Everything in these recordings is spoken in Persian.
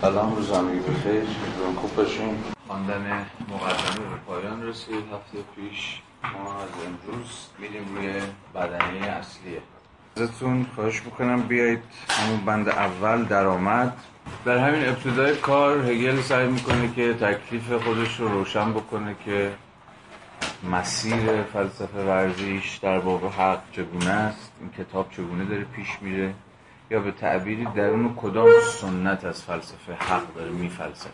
سلام روز همگی بخیر. امیدوارم خوب باشیم خواندن مقدمه به پایان رسید. هفته پیش ما از امروز میریم روی بدنه اصلیه ازتون خواهش می‌کنم بیایید همون بند اول درآمد. در همین ابتدای کار هگل سعی می‌کنه که تکلیف خودش رو روشن بکنه که مسیر فلسفه ورزیش در باب حق چگونه است این کتاب چگونه داره پیش میره. یا به تعبیری درون کدام سنت از فلسفه حق داره میفلسفه؟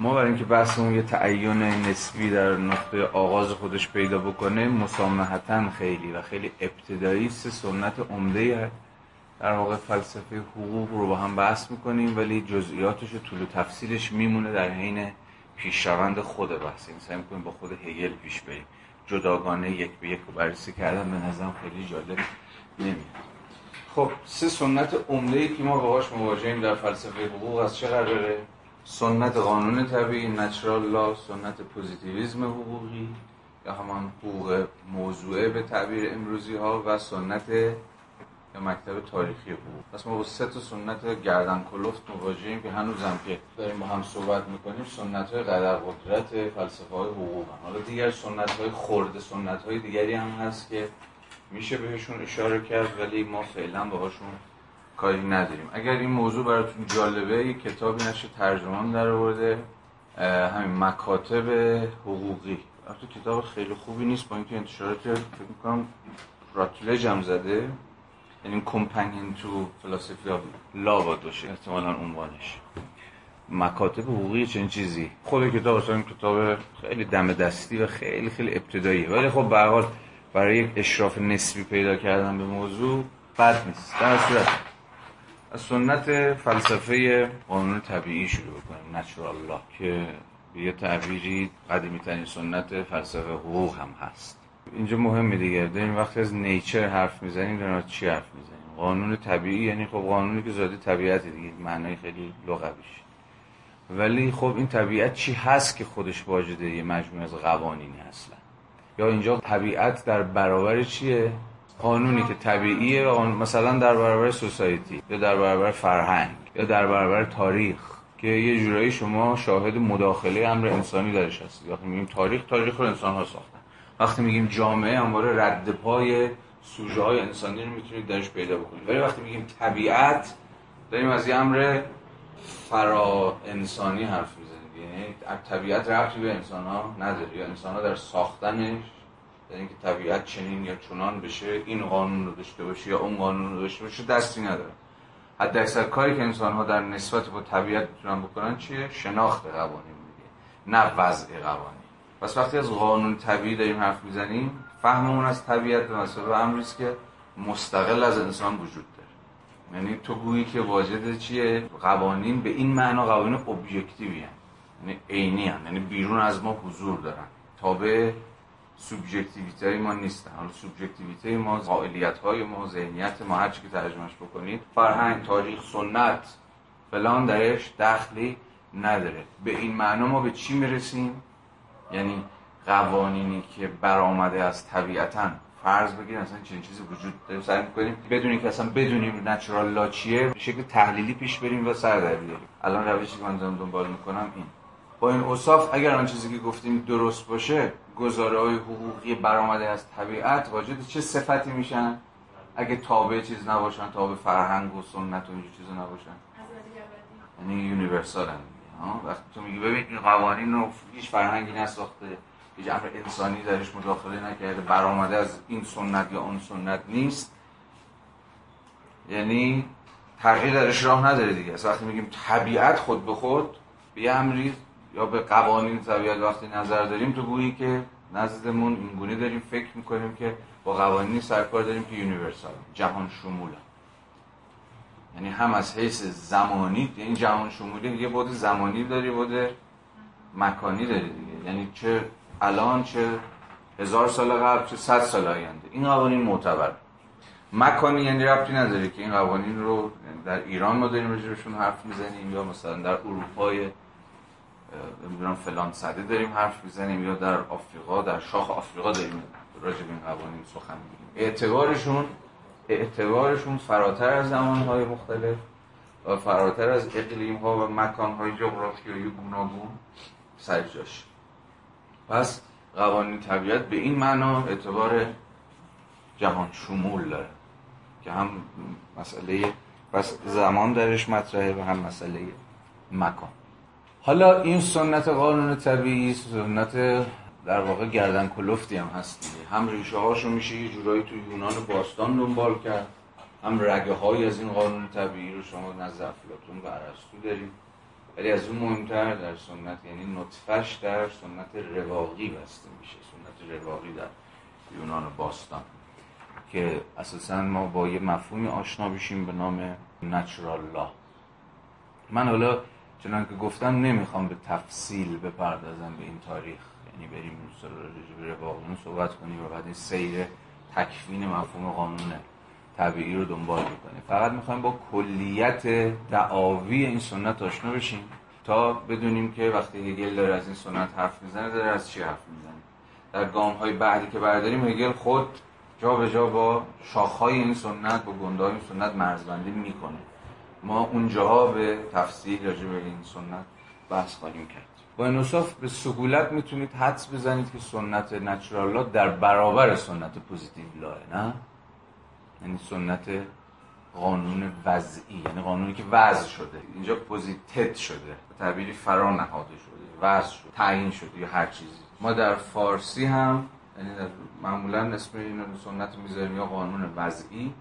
ما برای اینکه بحثمون یه تعین نسبی در نقطه آغاز خودش پیدا بکنه مسامحتا خیلی و خیلی ابتدایی سه سنت عمده در واقع فلسفه حقوق رو با هم بحث می‌کنیم ولی جزئیاتش و طول و تفصیلش میمونه در حین پیشروند خود بحث. این سعی می‌کنیم با خود هگل پیش بریم. جداگانه یک به یک رو بررسی کردن به نظرم خیلی جالب نمیاد. خب سه سنت عمده ای که ما باهاش مواجهیم در فلسفه حقوق. از چه قراره؟ سنت قانون طبیعی نچرال لا سنت پوزیتیویسم حقوقی یا همان حقوق موضوعه به تعبیر امروزی ها و سنت یا مکتب تاریخی حقوق. پس ما با سه تا سنت گردن کلفت مواجهیم که هنوزم که داریم با هم صحبت می‌کنیم. سنت های قدر قدرت فلسفه های حقوق هم. حالا دیگر سنت های خورده سنت های دیگری هم هست که میشه بهشون اشاره کرد ولی ما فعلا باهاشون کاری نداریم. اگر این موضوع براتون جالبه یک کتابی نشه ترجمان در آورده همین مکاتب حقوقی. تو کتاب خیلی خوبی نیست با اینکه انتشارات فکر می‌کنم راتلج هم زده. یعنی کمپنین تو فلسفی لا باید باشه احتمالا عنوانش. مکاتب حقوقی چنین چیزی. خود کتاب اصلا کتاب خیلی دم دستی و خیلی خیلی ابتداییه. ولی خب به حال برای یک اشراف نسبی پیدا کردن به موضوع بد نیست. در صورت از سنت فلسفه قانون طبیعی شروع بکنیم نچرال لا که به یه تعبیری قدیمی ترین سنت فلسفه حقوق هم هست. اینجا مهمه دیگه داریم وقتی از نیچر حرف می‌زنیم از چی حرف می‌زنیم؟ قانون طبیعی یعنی خب قانونی که زاده طبیعت دیگه معنای خیلی لغویش. ولی خب این طبیعت چی هست که خودش واجده یه مجموعه از قوانینی اصلا یا اینجا طبیعت در برابر چیه؟ قانونی که طبیعیه و مثلا در برابر سوسایتی یا در برابر فرهنگ یا در برابر تاریخ که یه جورایی شما شاهد مداخله امر انسانی درش هستید وقتی میگیم تاریخ تاریخ رو انسان ها ساختن. وقتی میگیم جامعه همواره رد پای سوژه های انسانی رو می‌تونید درش پیدا بکنید. ولی وقتی میگیم طبیعت داریم از یه امر فرا انسانی حرف یعنی طبیعت ربطی به انسان ها نداره. یا انسان ها در ساختنش در اینکه طبیعت چنین یا چنان بشه این قانون رو داشته باشه یا اون قانون رو داشته باشه دستی نداره. حتی اکثر کاری که انسان ها در نسبت با طبیعت می‌تونن بکنن چیه؟ شناخت قوانین میگه نه وضع قوانین. پس وقتی از قانون طبیعی داریم حرف می‌زنیم فهممون از طبیعت به مسابقه امری که مستقل از انسان وجود داره. یعنی تو گویی که واجد چیه؟ قوانین به این معنا قوانین ابجکتیوی یعنی عینی یعنی بیرون از ما حضور دارن. تابع سوبژکتیویته ما نیستن. حالا سوبژکتیویته ما قائلیت های ما ذهنیت ما هر چی که ترجمهش بکنید. فرهنگ تاریخ سنت فلان درش دخلی نداره. به این معنا ما به چی می‌رسیم؟ یعنی قوانینی که برآمده از طبیعتا. فرض بگیریم اصلا چنین چیزی وجود داره. سعی می‌کنیم بدونیم که اصلا بدونیم نچرال لا چیه. به شکل تحلیلی پیش بریم و سر در بیاریم. الان روشی که من دنبال می‌کنم این. با این اوصاف اگر آن چیزی که گفتیم درست باشه گزاره های حقوقی برآمده از طبیعت واجد چه صفتی میشن؟ اگه تابع چیز نباشن تابع فرهنگ و سنت و اینجور چیزا نباشن. یعنی یونیورسال هم وقتی تو میگی ببین این قوانین رو هیچ فرهنگی نساخته هیچ امر انسانی درش مداخله نکرده برآمده از این سنت یا اون سنت نیست. یعنی تغییر درش راه نداره دیگه. از وقتی میگیم طبیعت خود به خود به یه امری یا به قوانین طبیعت وقتی نظر داریم تو گویی که نزدمون اینگونه داریم فکر می‌کنیم که با قوانینی سرکار داریم که یونیورسال جهان شمول یعنی هم از حیث زمانی این جهان شمولی یه بود زمانی داری بود مکانی داری دیگه. یعنی چه الان چه هزار سال قبل چه صد سال آینده. این قوانین معتبر. مکانی یعنی ربطی نداره که این قوانین رو در ایران ما داریم راجبشون حرف می‌زنیم یا مثلا در اروپای نمی‌دونم فلان صده داریم حرف می‌زنیم یا در آفریقا در شاخ آفریقا داریم راجع به این قوانین سخن میگیم. اعتبارشون اعتبارشون فراتر از زمانهای مختلف و فراتر از اقلیم ها و مکان های جغرافیایی گوناگون سر جاش. پس قوانین طبیعت به این معنا اعتبار جهان شمول داره که هم مسئله پس زمان درش مطرحه و هم مسئله مکان. حالا این سنت قانون طبیعی سنت در واقع گردن کلفتی هم هست دیگه. هم ریشه هاشو میشه یه جورایی تو یونان باستان دنبال کرد. هم رگه های از این قانون طبیعی رو شما نزد افلاطون و ارسطو داریم. ولی از اون مهمتر در سنت یعنی نطفش در سنت رواقی بسته میشه. سنت رواقی در یونان باستان. که اساسا ما با یه مفهومی آشنا بشیم به نام نچرال لا. من حالا چنان که گفتم نمی‌خوام به تفصیل بپردازم به این تاریخ. یعنی بریم رواقیون صحبت کنیم و بعد این سیر تکوین مفهوم قانون طبیعی رو دنبال بکنیم. فقط می‌خوایم با کلیت دعاوی این سنت آشنا بشیم تا بدونیم که وقتی هگل داره از این سنت حرف می‌زنه داره از چی حرف می‌زنه. در گام های بعدی که برداریم هگل خود جا به جا با شاخه‌های این سنت با گندهای این سنت مرزبندی می‌کنه. ما اونجاها به تفصیل راجع به این سنت بحث خواهیم کرد. با انصاف به سهولت می‌تونید حدس بزنید که سنت natural law در برابر سنت positive law نه؟ یعنی سنت قانون وضعی یعنی قانونی که وضع شده اینجا posited شده تعبیری فرا نهاده شده وضع شده تعیین شده یا هر چیزی. ما در فارسی هم یعنی معمولا اسم این سنت می‌ذاریم یا قانون وضعی.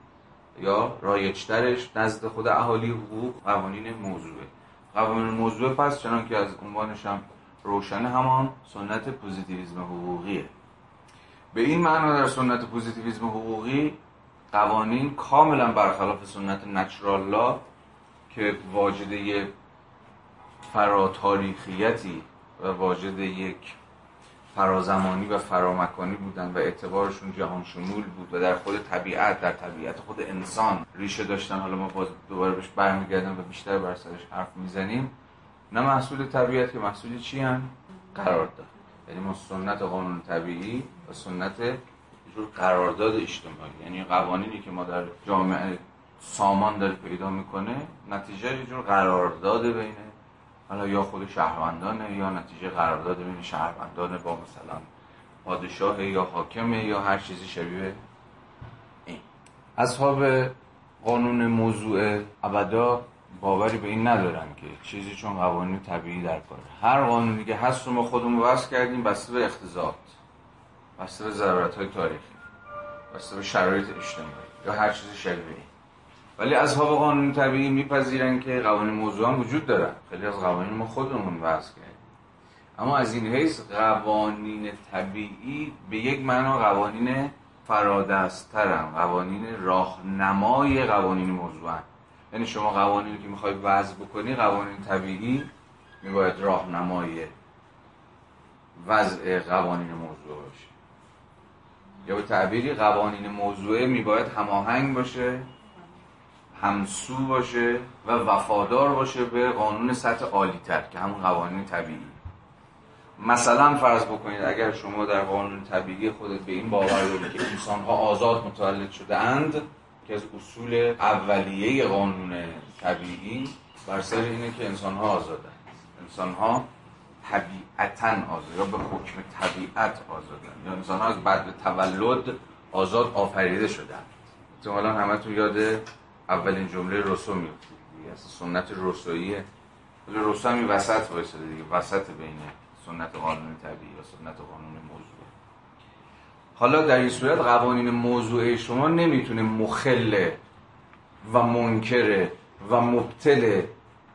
یا رایجترش نزد خود اهالی حقوق قوانین موضوعه. قوانین موضوع پس چنان که از عنوانش هم روشنه همان سنت پوزیتیویزم حقوقیه. به این معنا در سنت پوزیتیویزم حقوقی قوانین کاملا برخلاف سنت natural law که واجده فراتاریخیتی و واجد یک فرازمانی و فرامکانی بودن و اعتبارشون جهان شمول بود و در خود طبیعت در طبیعت خود انسان ریشه داشتن. حالا ما باز دوباره بهش برمیگردم و بیشتر بر سرش حرف می‌زنیم. نه محصول طبیعت که محصول چی هم؟ قرار داد یعنی ما سنت قانون طبیعی و سنت جور قرارداد اجتماعی. یعنی قوانینی که ما در جامعه سامان داره پیدا می‌کنه نتیجه یه جور قرارداد بینه حالا یا خود شهروندانه یا نتیجه قرارداد بین شهروندان با مثلا پادشاه یا حاکمه یا هر چیزی شبیه این. اصحاب قانون موضوع ابدا باوری به این ندارن که چیزی چون قوانین طبیعی در کاره هر قانونی که هست رو ما خودمون وضع کردیم بسته به اختزاد بسته به ضرورت های تاریخی بسته به شرایط اجتماعی یا هر چیزی شبیه ولی اصحاب قانون طبیعی میپذیرن که قوانین موضوع هم وجود دارن. خیلی از قوانین ما خودمون وضع کردیم. اما از این حیث قوانین طبیعی به یک معنا قوانین فرادسترن. قوانین راهنمای قوانین موضوع یعنی شما قوانینی که می‌خوای وضع بکنی قوانین طبیعی میباید راهنمای وضع قوانین موضوع باشه. یا به تعبیری قوانین موضوعه میباید هماهنگ باشه. همسو باشه و وفادار باشه به قانون سطح عالی تر که همون قوانین طبیعی. مثلا فرض بکنید اگر شما در قانون طبیعی خودت به این باور دارید که انسان ها آزاد متولد شده اند که از اصول اولیه قانون طبیعی بر سر اینه که انسان ها آزادن انسان ها طبیعتا آزاد یا به حکم طبیعت آزادن یا انسان ها از بعد تولد آزاد آفریده شدن احتمالا همه تو یاد اولین جمله روسو میفته دیگه سنت روسویی ولی روسو هم وسط وایساده دیگه. وسط بین سنت قانون طبیعی و سنت قانون موضوع. حالا در این صورت قوانین موضوعی شما نمی‌تونه مخل و منکر و مبتل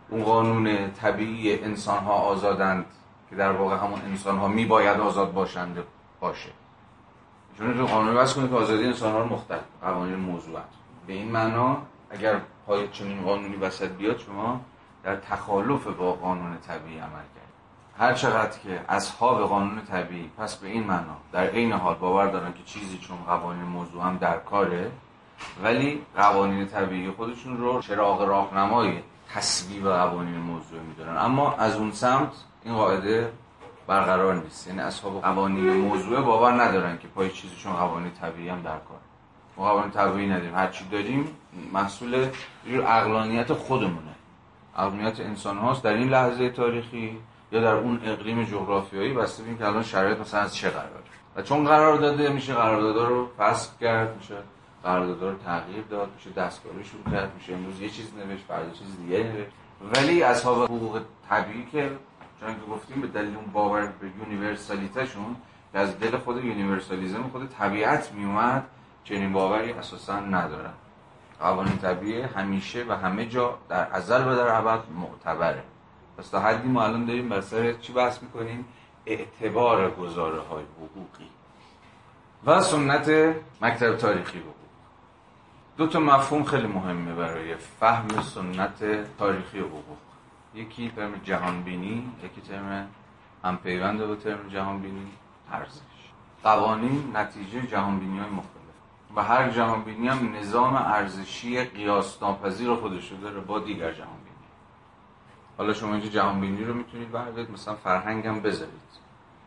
اون قانون طبیعی انسان ها آزادند که در واقع همون انسان ها میباید آزاد باشند باشه. چون تو قانون بس کنید که آزادی انسان ها رو مختلف قوانین موضوعات به این معنا اگر پای چنین قانونی وسط بیاد شما در تخالف با قانون طبیعی عمل کرد هر چقدر که اصحاب قانون طبیعی پس به این معنا در عین حال باور دارن که چیزی چون قوانین موضوع هم در کاره ولی قوانین طبیعی خودشون رو چراغ راهنمای تصویب قوانین موضوع می‌دونن. اما از اون سمت این قاعده برقرار نیست. یعنی اصحاب قوانین موضوع باور ندارن که پای چیزی چون قوانین طبیعی هم در کاره. ما قوانین طبیعی نداریم. هر چی داریم محصول عقلانیت خودمونه. اقلیت انسان هاست در این لحظه تاریخی یا در اون اقلیم جغرافیایی. بسته به الان شرایط مثلا از چه قراره. و چون قرار داده میشه قراردادها رو فسخ کرد میشه قراردادها رو تغییر داد میشه دستکاری شروع کرد میشه امروز یه چیز نوشت فردا چیز دیگه نوشت. ولی اصحاب حقوق طبیعی که چنان که گفتیم به دلیل اون باور به universality شون که از دل خود universalism خود طبیعت میومد چنین باوری اساسا ندارن قوانین طبیعی همیشه و همه جا در ازل و در ابد معتبره. پس تا حدی ما الان داریم بر سر چی بحث می‌کنیم؟ اعتبار گزاره های حقوقی و سنت مکتب تاریخی حقوق. دو تا مفهوم خیلی مهمه برای فهم سنت تاریخی حقوق. یکی ترم جهانبینی یکی ترم همپیوند با ترم جهانبینی ارزش. قوانین نتیجه جهانبینی های مختلف. و هر جهانبینی هم نظام ارزشی قیاس ناپذیر خودش داره با دیگر جهانبینی. حالا شما اینجا جهانبینی رو می‌تونید بردارید مثلا فرهنگ هم بذارید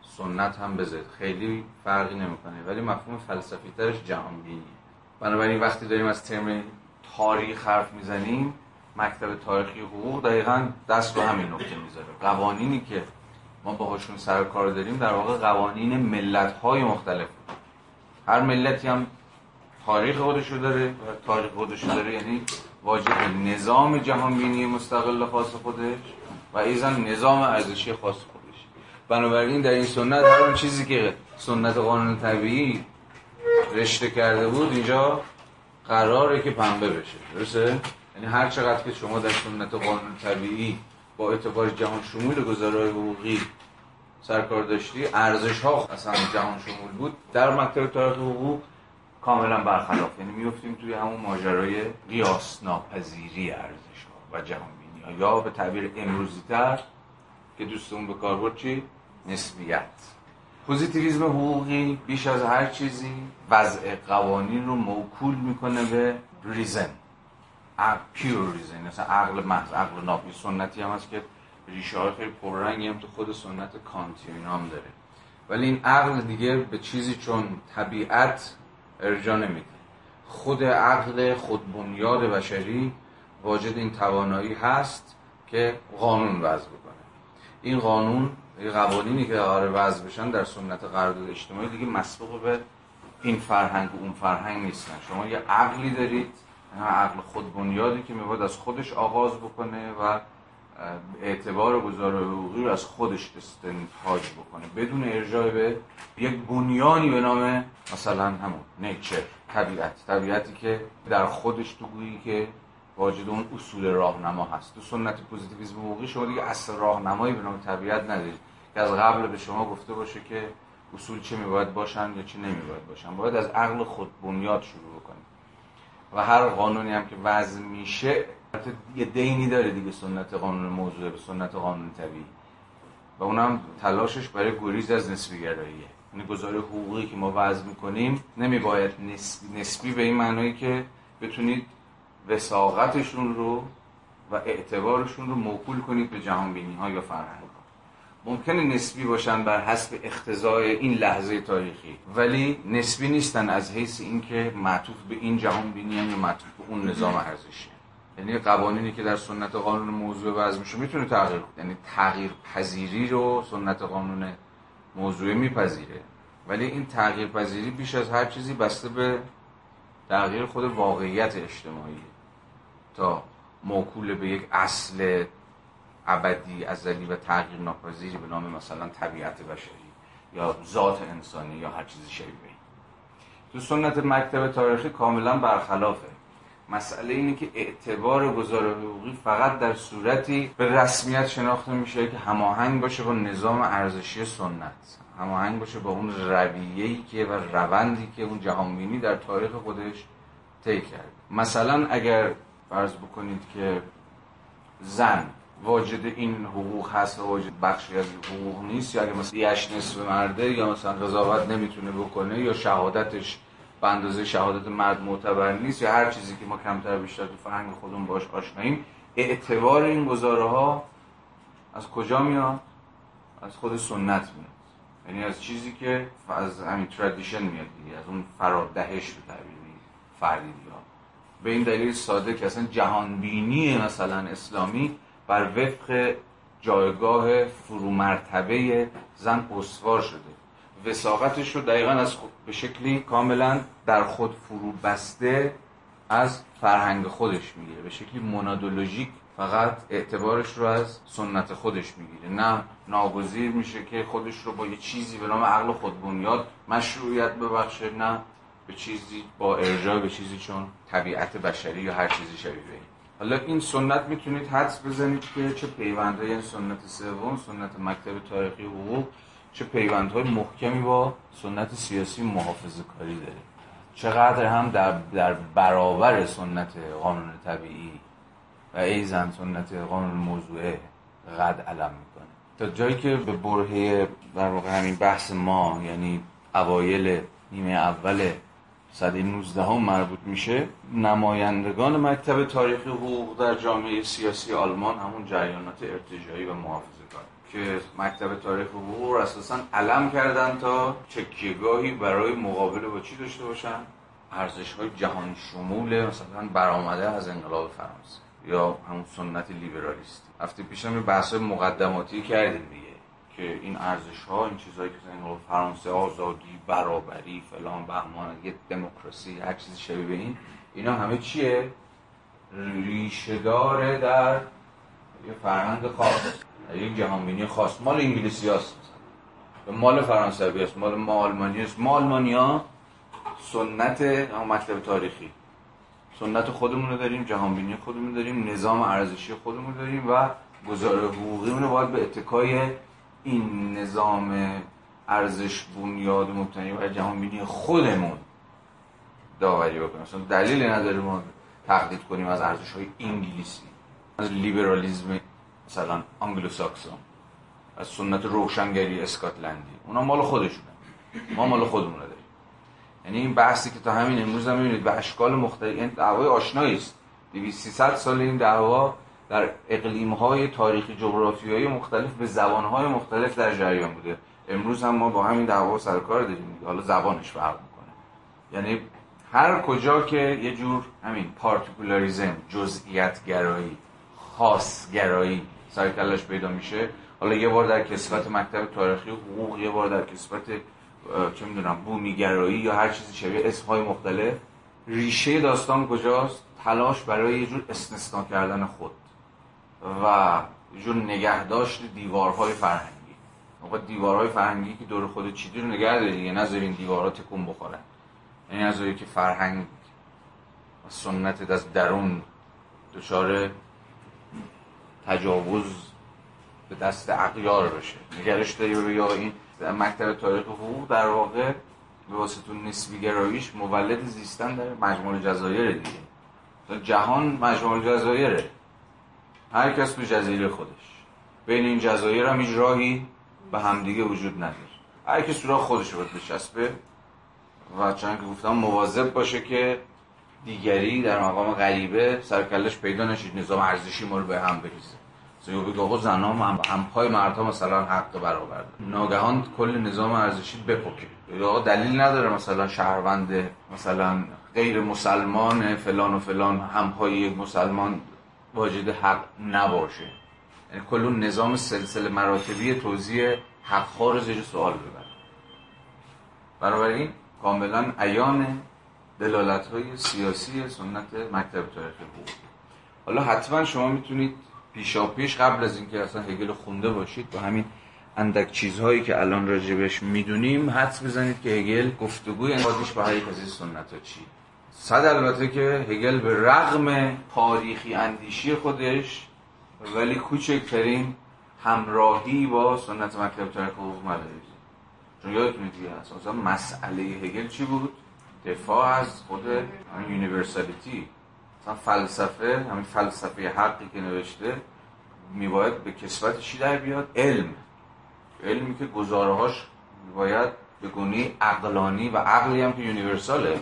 سنت هم بذارید. خیلی فرقی نمی‌کنه ولی مفهوم فلسفی ترش جهانبینی بنابراین وقتی داریم از ترم تاریخ حرف می‌زنیم مکتب تاریخی حقوق دقیقا دست رو همین نکته می‌ذاره. قوانینی که ما باهاشون سر کار داریم در واقع قوانین ملت های مختلف. هر ملتی هم تاریخ خودشو داره تاریخ خودشو داره یعنی واجب نظام جهانبینی مستقل خاص خودش و ایزن نظام ارزشی خاص خودش بنابراین در این سنت هر اون چیزی که سنت قانون طبیعی رشته کرده بود اینجا قراره که پنبه بشه درسته؟ یعنی هر چقدر که شما در سنت قانون طبیعی با اعتبار جهان شمول گذارای حقوقی سرکار داشتی ارزش ها اصلا جهان شمول بود در مکتب تاریخ حقوق کاملا برخلاف یعنی میفتیم توی همون ماجرای قیاس ناپذیری ارزش ها و جهانبینی ها. یا به تعبیر امروزی تر که دوستمون به کار برد چی؟ نسبیت. پوزیتیویزم حقوقی بیش از هر چیزی وضع قوانین رو موکول می‌کنه به ریزن. پیور ریزن. مثلا عقل محض عقل ناپی سنتی هم هست که ریشه های خیلی پررنگی هم تو خود سنت کانتی هم داره. ولی این عقل دیگه به چیزی چون طبیعت ارجا نمیده خود عقل خود بنیاد بشری واجد این توانایی هست که قانون وضع بکنه. این قانون قوانینی که قرار وضع بشن در سنت قرارداد اجتماعی دیگه مسبوق به این فرهنگ و اون فرهنگ نیستن. شما یه عقلی دارید عقل خود بنیادی که میباید از خودش آغاز بکنه و اعتبار گذار حقوقی رو از خودش استنتاج بکنه. بدون ارجاع به یک بنیانی به نام مثلا همون نیچر طبیعت. طبیعتی که در خودش تو گویی که واجد اون اصول راهنما هست. تو سنت پوزیتیویسم حقوقی شما دیگه اصل راهنمایی به نام طبیعت ندارید. که از قبل به شما گفته باشه که اصول چه میباید باشن یا چه نمیباید باشن. باید از عقل خود بنیاد شروع بکنید. و هر قانونی هم که وضع میشه یه دینی داره دیگه سنت قانون موضوع به سنت قانون طبیعی. و اونم تلاشش برای گریز از نسبی گراییه یعنی گزاره حقوقی که ما وضع می‌کنیم نمیباید نسبی, نسبی به این معنایی که بتونید وساقتشون رو و اعتبارشون رو موکول کنید به جهانبینی ها یا فرهنگ ممکنه نسبی باشن بر حسب اختزای این لحظه تاریخی. ولی نسبی نیستن از حیث اینکه معطوف به این جهان بینی یا معطوف به اون نظام ارزشی. یعنی قوانینی که در سنت قانون موضوع وضع میشه می‌تونه تغییر یعنی تغییر پذیری رو سنت قانون موضوع میپذیره. ولی این تغییر پذیری بیش از هر چیزی بسته به تغییر خود واقعیت اجتماعی. تا موکول به یک اصل ابدی ازلی و تغییر ناپذیری به نام مثلا طبیعت بشری یا ذات انسانی یا هر چیزی شبیه تو سنت مکتب تاریخی کاملا برخلافه مسئله اینه که اعتبار گزار حقوقی فقط در صورتی به رسمیت شناخته میشه که هماهنگ باشه با نظام ارزشی سنت. هماهنگ باشه با اون رویه‌ای که و روندی که اون جهانبینی در تاریخ خودش طی کرد مثلا اگر فرض بکنید که زن واجد این حقوق هست و واجد بخشی از حقوق نیست یا اگه مثلا یش نصف مرده یا مثلا قضاوت نمی‌تونه بکنه یا شهادتش به اندازه شهادت مرد معتبر نیست یا هر چیزی که ما کمتر بیشتر تو فرهنگ خودمون باش آشناییم اعتبار این گزاره ها از کجا میاد؟ از خود سنت میاد. یعنی از چیزی که از همین تردیشن میاد دیگه از اون فرادهش به تعبیری فردی به این دلیل ساده که اصلا جهانبینی مثلا اسلامی بر وفق جایگاه فرومرتبه زن استوار شده. وساقتش رو دقیقا از به شکلی کاملا در خود فرو بسته از فرهنگ خودش می‌گیره. به شکلی مونادولوژیک فقط اعتبارش رو از سنت خودش می‌گیره. نه ناگزیر میشه که خودش رو با یه چیزی به نام عقل خود بنیاد مشروعیت ببخشه نه به چیزی با ارجاع به چیزی چون طبیعت بشری یا هر چیزی شبیه. این حالا این سنت می‌تونید حدس بزنید که چه پیوندهای سنت سوم سنت مکتب تاریخی حقوق چه پیوندهای محکمی با سنت سیاسی محافظه کاری داره. چقدر هم در, در برابر سنت قانون طبیعی و ایزن سنت قانون موضوعه قد علم می‌کنه. تا جایی که به برهه در واقع همین بحث ما یعنی اوایل نیمه اول صده 19 هم مربوط میشه نمایندگان مکتب تاریخی حقوق در جامعه سیاسی آلمان همون جریانات ارتجایی و محافظه کار که مکتب تاریخ حقوق رو اساسا علم کردن تا چکیگاهی برای مقابله با چی داشته باشن؟ ارزش های جهان شمول مثلا برآمده از انقلاب فرانسه یا همون سنت لیبرالیستی هفته پیش هم بحث مقدماتی کردیم دیگه که این ارزش ها این چیزهایی که انقلاب فرانسه آزادی برابری فلان بهمان یه دموکراسی هر چیزی شبیه به این اینا همه چیه؟ ریشه داره در یه فرهنگ خاص. یک جهانبینی خاص مال انگلیسی هست مال فرانسوی است مال ما آلمانی است ما آلمانی ها سنت مکتب تاریخی. سنت خودمون رو داریم جهانبینی خودمون داریم نظام ارزشی خودمون داریم و گزاره حقوقیمون رو باید به اتکای این نظام ارزش بنیاد مبتنی بر جهانبینی خودمون داوری بکنیم. مثلا دلیلی نداره ما تقلید کنیم از ارزش های انگلیسی از لیبرالیزم مثلا انگلو ساکسون از سنت روشنگری اسکاتلندی. اونا مال خودشونه. ما مال خودمون داریم. یعنی این بحثی که تا همین امروز هم می‌بینید به اشکال مختلف این دعوای آشنایی است. 200 سال این دعوا در اقلیم های تاریخی جغرافیایی مختلف به زبان های مختلف در جریان بوده. امروز هم ما با همین دعوا سر کار داریم. حالا زبانش فرق می‌کنه. یعنی هر کجا که یه جور همین پارتیکولاریزم جزئیت گرایی خاص گرایی سرکلش پیدا میشه. حالا یه بار در کسبت مکتب تاریخی حقوق یه بار در کسبت چه می‌دونم بومیگرایی یا هر چیزی شبیه اسمهای مختلف. ریشه داستان کجاست؟ تلاش برای یه جور استثنا کردن خود و یه جور نگهداشت دیوارهای فرهنگی. موقع دیوارهای فرهنگی که دور خود چیدی رو نگه داری دیگه. این دیوارها تکون بخورن. یعنی از که فرهنگ و سنت از درون دچار تجاوز به دست اقیار بشه. نگرش داری یا این مکتب تاریخ حقوق در واقع به واسطه نسبی گراییش مولد زیستن در مجموع جزایر دیگه. جهان مجموع جزایره. هر کس تو جزیره خودش. بین این جزایر هم هیچ راهی به همدیگه وجود نداره. هر کس را خودش رو بچسبه و چون که گفتم مواظب باشه که دیگری در مقام غریبه سرکلش پیدا نشید نظام ارزشی ما رو به هم بریزه. یا بگه آقا زنا هم همپای مردها مثلا حق برابر ناگهان کل نظام ارزشی بپکه. یا دلیل نداره مثلا شهروند مثلا غیر مسلمان فلان و فلان همپای مسلمان واجد حق نباشه. یعنی کل نظام سلسله مراتبی توضیح حق رو زیر سوال ببر بنابراین کاملا عیان دلالت های سیاسی سنت مکتب تاریخ بود حالا حتما شما می‌تونید پیشا پیش قبل از اینکه اصلا هگل خونده باشید با همین اندک چیزهایی که الان راجبش می‌دونیم حدس بزنید که هگل گفتگوی انقادش به هر از این سنت ها چی. صد البته که هگل به رغم تاریخی اندیشی خودش ولی کوچکترین همراهی با سنت مکتب تاریخ حقوق مداری چون یادتونه دیگه اساسا مسئله هگل چی بود؟ دفاع از خود universality. مثلا فلسفه همین فلسفه حقی که نوشته میباید به کسوت چی در بیاد؟ علم. علمی که گزاره‌هاش باید به گونه عقلانی و عقلی هم که universal ه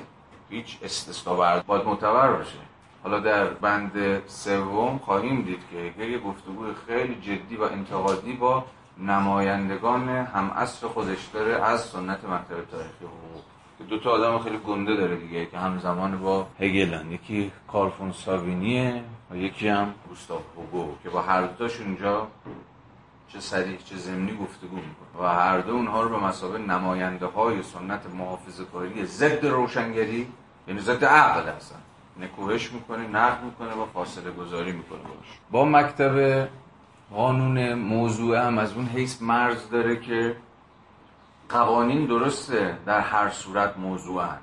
هیچ استثنا باید معتبر باشه. حالا در بند سوم خواهیم دید که یه گفتگوی خیلی جدی و انتقادی با نمایندگان هم خودش داره از سنت مکتب تاریخی حقوق. دو تا آدم خیلی گنده داره دیگه. که همزمان با هگلن یکی کارفون ساوینیه و یکی هم گوستاو هوگو که با هر دوتاشون اونجا چه صریح چه زمینی گفتگو می‌کنه. و هر دو اونها رو به مسابقه نماینده های سنت محافظه کاری ضد روشنگری یعنی ضد عقل هستن. نکوهش می‌کنه نقد می‌کنه و فاصله گذاری می‌کنه باش با مکتب قانون موضوع هم از اون حیث مرز داره که قوانین درسته در هر صورت موضوع هم.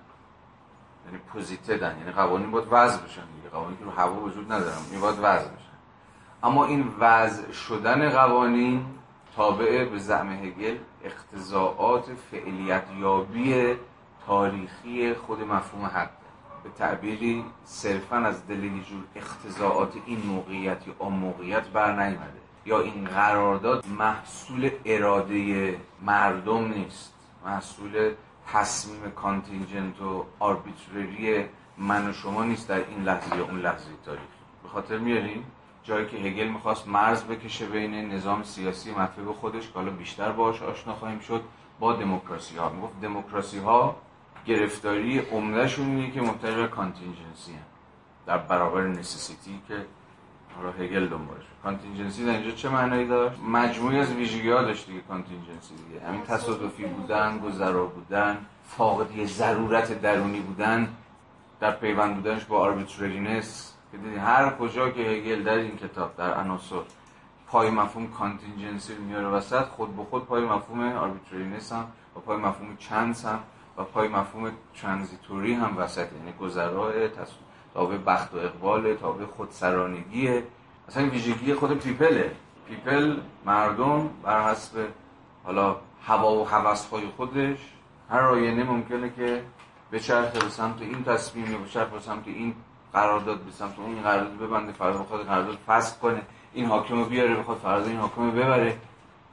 یعنی پوزیتدن یعنی قوانین باید وضع بشن دیگه. قوانین که رو هوا وجود ندارن این باید وضع بشن. اما این وضع شدن قوانین تابع به زعم هگل اختزاعات فعلیت یابی تاریخی خود مفهوم حق. به تعبیری صرفا از دل جور اختزاعات این موقعیت یا آن موقعیت بر نیمده یا این قرارداد محصول اراده مردم نیست. محصول تصمیم کانتینجنت و آربیترری من و شما نیست در این لحظه یا اون لحظه تاریخ. به خاطر میاریم جایی که هگل می‌خواست مرز بکشه بین نظام سیاسی مطلب خودش که حالا بیشتر باش آشنا خواهیم شد با دموکراسی ها می‌گفت دموکراسی ها گرفتاری عمدهشون اینه که مبتنی بر contingency هم. در برابر necessity که حالا هگل دنبالش. contingency در اینجا چه معنایی داشت؟ مجموعی از ویژگی ها داشت دیگه contingency دیگه. همین تصادفی بودن گذرا بودن فاقدی ضرورت درونی بودن در پیوند بودنش با arbitrariness. که هر کجا که هگل در این کتاب در عناصر پای مفهوم contingency رو میاره وسط خود به خود پای مفهوم arbitrariness هم و پای مفهوم chance هم و پای مفهوم transitory هم وسط. یعنی گذرای تابع بخت و اقبال تابع خودسرانگیه. اصلا ویژگی خود people ه. people مردم بر حسب حالا هوا و هوس های خودش. هر آینه ممکنه که بچرخه به سمت این تصمیم یا بچرخه به سمت این قرارداد به سمت اون قرارداد ببنده فردا بخواد قرارداد فسخ کنه. این حاکم بیاره بخواد فردا این حاکم ببره.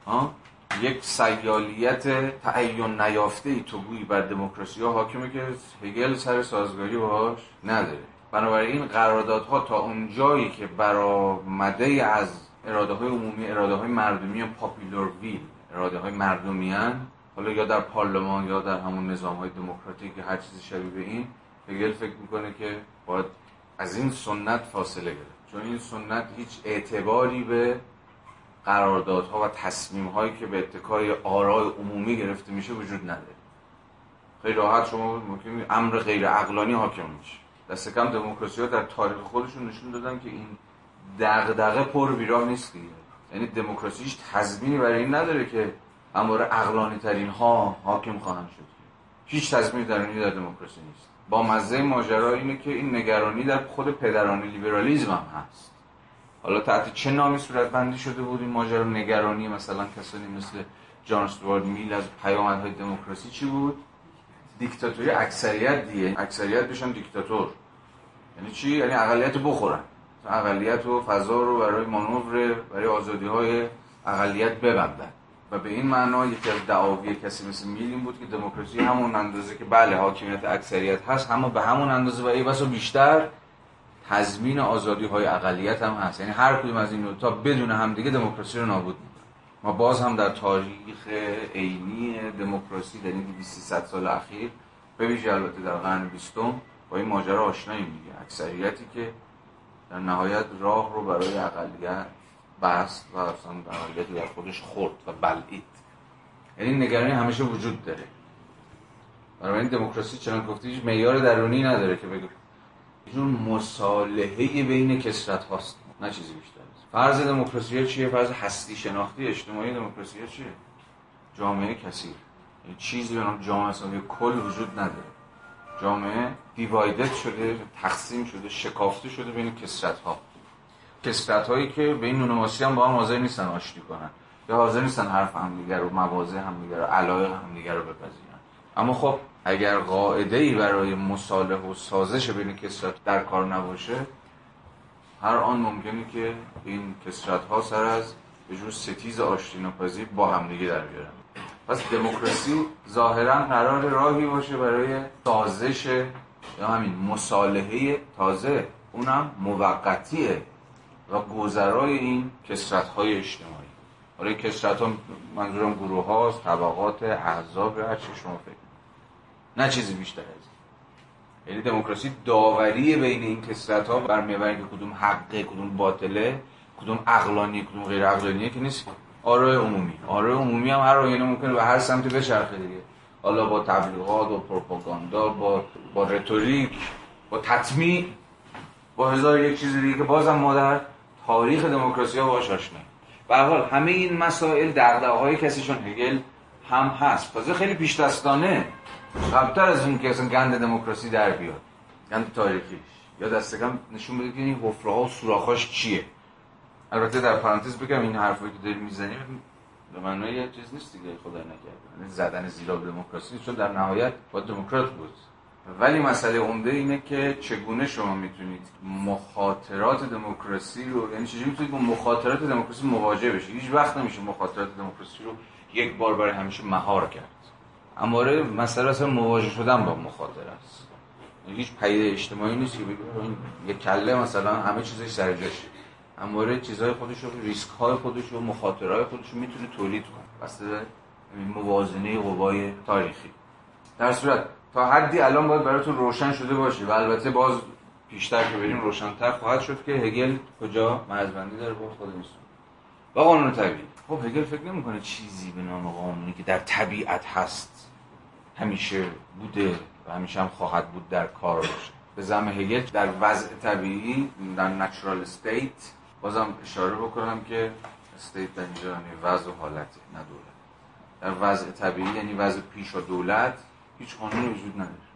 ها؟ یک سیالیت تعین نیافته ای توگویی بر دموکراسی. ها حاکمه که هگل سر سازگاری باهاش نداره. بنابراین قراردادها تا اون جایی که برآمده از اراده های عمومی اراده های مردمی پاپیلور ویل اراده های مردمی حالا یا در پارلمان یا در همون نظام های دموکراتیک هر چیزی شبیه به این هگل فکر می‌کنه که باید از این سنت فاصله گرفت. چون این سنت هیچ اعتباری به قراردادها و تصمیم هایی که به اتکای آرای عمومی گرفته میشه وجود نداره. خیلی راحت شما ممکن امر غیر عقلانی حاکم میشه. دست کم دموکراسی ها در تاریخ خودشون نشون دادن که این دغدغه پر بیراه نیست دیگه. یعنی دموکراسی هیچ تضمینی برای این نداره که امور عقلانی ترین ها حاکم خواهند شد. هیچ تضمینی در در دموکراسی نیست. با مزه ماجرا اینه که این نگرانی در خود پدرانی لیبرالیزم هم هست. حالا تحت چه نامی صورت بندی شده بود این ماجرا؟ نگرانی مثلا کسانی مثل جان استوارد میل از پیامدهای دموکراسی چی بود؟ دیکتاتوری اکثریت دیگه اکثریت بشن دیکتاتور. یعنی چی؟ یعنی اقلیت بخورن. اقلیت و فضا رو برای مانور برای آزادی های اقلیت ببندن. و به این معنا یکی از دعاوی کسی مثل میل این بود که دموکراسی همون اندازه که بله حاکمیت اکثریت هست اما به همون اندازه و ای بیشتر تضمین آزادی های اقلیت هم هست. یعنی هر کدوم از این تا بدون همدیگه دموکراسی رو نابود ما باز هم در تاریخ عینی دموکراسی در این 200 سال اخیر به ویژه البته در قرن بیستم با این ماجرا آشناییم دیگه اکثریتی که در نهایت راه رو برای اقلیت بست و اصلا اقلیتی در خودش خورد و بلعید. یعنی نگرانی همیشه وجود داره. برای این دموکراسی چنان گفتی هیچ معیار درونی نداره که بگه. جون مصالحه بین کسرت هاست نه چیزی بیشتر. فرض دموکراسی چیه؟ فرض هستی شناختی اجتماعی دموکراسی چیه؟ جامعه کثیر. چیزی به نام جامعه اصلا کل وجود نداره. جامعه دیوایدد شده تقسیم شده شکافته شده بین کسرت ها کسرت هایی که به این نونماسی هم با هم حاضر نیستن آشتی کنن. یا حاضر نیستن حرف همدیگر رو موازه همدیگر رو علایق همدیگر رو بپذیرن. اما خب اگر قاعده ای برای مصالح و سازش بین کسرت در کار نباشه هر آن ممکنه که این کسرت ها سر از به جور ستیز آشتی با همدیگه در بیارن. پس دموکراسی ظاهرا قرار راهی باشه برای سازش یا همین مصالحه تازه. اونم موقتیه و گذرای این کسرت های اجتماعی. حالا کسرت ها منظورم گروه هاست طبقات احزاب هر چی شما فکر نه چیزی بیشتر از یعنی دموکراسی داوری بین این کسرت ها برمیآوره که کدوم حقه کدوم باطله کدوم عقلانی کدوم غیر عقلانیه که نیست. آرای عمومی. آرای عمومی هم هر آینه ممکنه به هر سمتی بچرخه دیگه. حالا با تبلیغات و پروپاگاندا با با رتوریک با تطمیع با هزار یک چیز دیگه که بازم ما در تاریخ دموکراسی ها باش آشنا به حال همه این مسائل دغدغه های کسیشون هگل هم هست. تازه خیلی پیش دستانه قبلتر از اون که اصلا گند دموکراسی در بیاد گند تاریخیش. یا دستگم نشون بده که این حفره ها و سوراخاش چیه. البته در پرانتز بگم این حرفایی که داریم می‌زنیم به معنای چیز نیست دیگه خدا نکرده یعنی زدن زیرا به دموکراسی چون در نهایت با دموکرات بود. ولی مسئله عمده اینه که چگونه شما می‌تونید مخاطرات دموکراسی رو یعنی چجوری می‌تونید با مخاطرات دموکراسی مواجه بشید؟ هیچ وقت نمیشه مخاطرات دموکراسی رو یک بار برای همیشه مهار کرد. اماره مسئله اصلا مواجه شدن با مخاطر است. هیچ پیده اجتماعی نیست که بگید یک کله مثلا همه چیزش سر جاشه. اماره چیزهای خودش رو ریسک های خودش رو مخاطرهای خودش رو می‌تونه تولید کنه. بسته موازنه قوای تاریخی. در صورت تا حدی الان باید براتون روشن شده باشه و البته باز پیشتر که بریم روشنتر خواهد شد که هگل کجا مرزبندی داره با خود نیست و قانون طبیعی. خب هگل فکر نمی‌کنه چیزی به نام قانونی که در طبیعت هست. همیشه بوده و همیشه هم خواهد بود در کار باشه. به زم هگل در وضع طبیعی در نچرال استیت بازم اشاره بکنم که استیت در اینجا یعنی وضع و حالت نه دولت. در وضع طبیعی یعنی وضع پیش و دولت هیچ قانونی وجود نداره.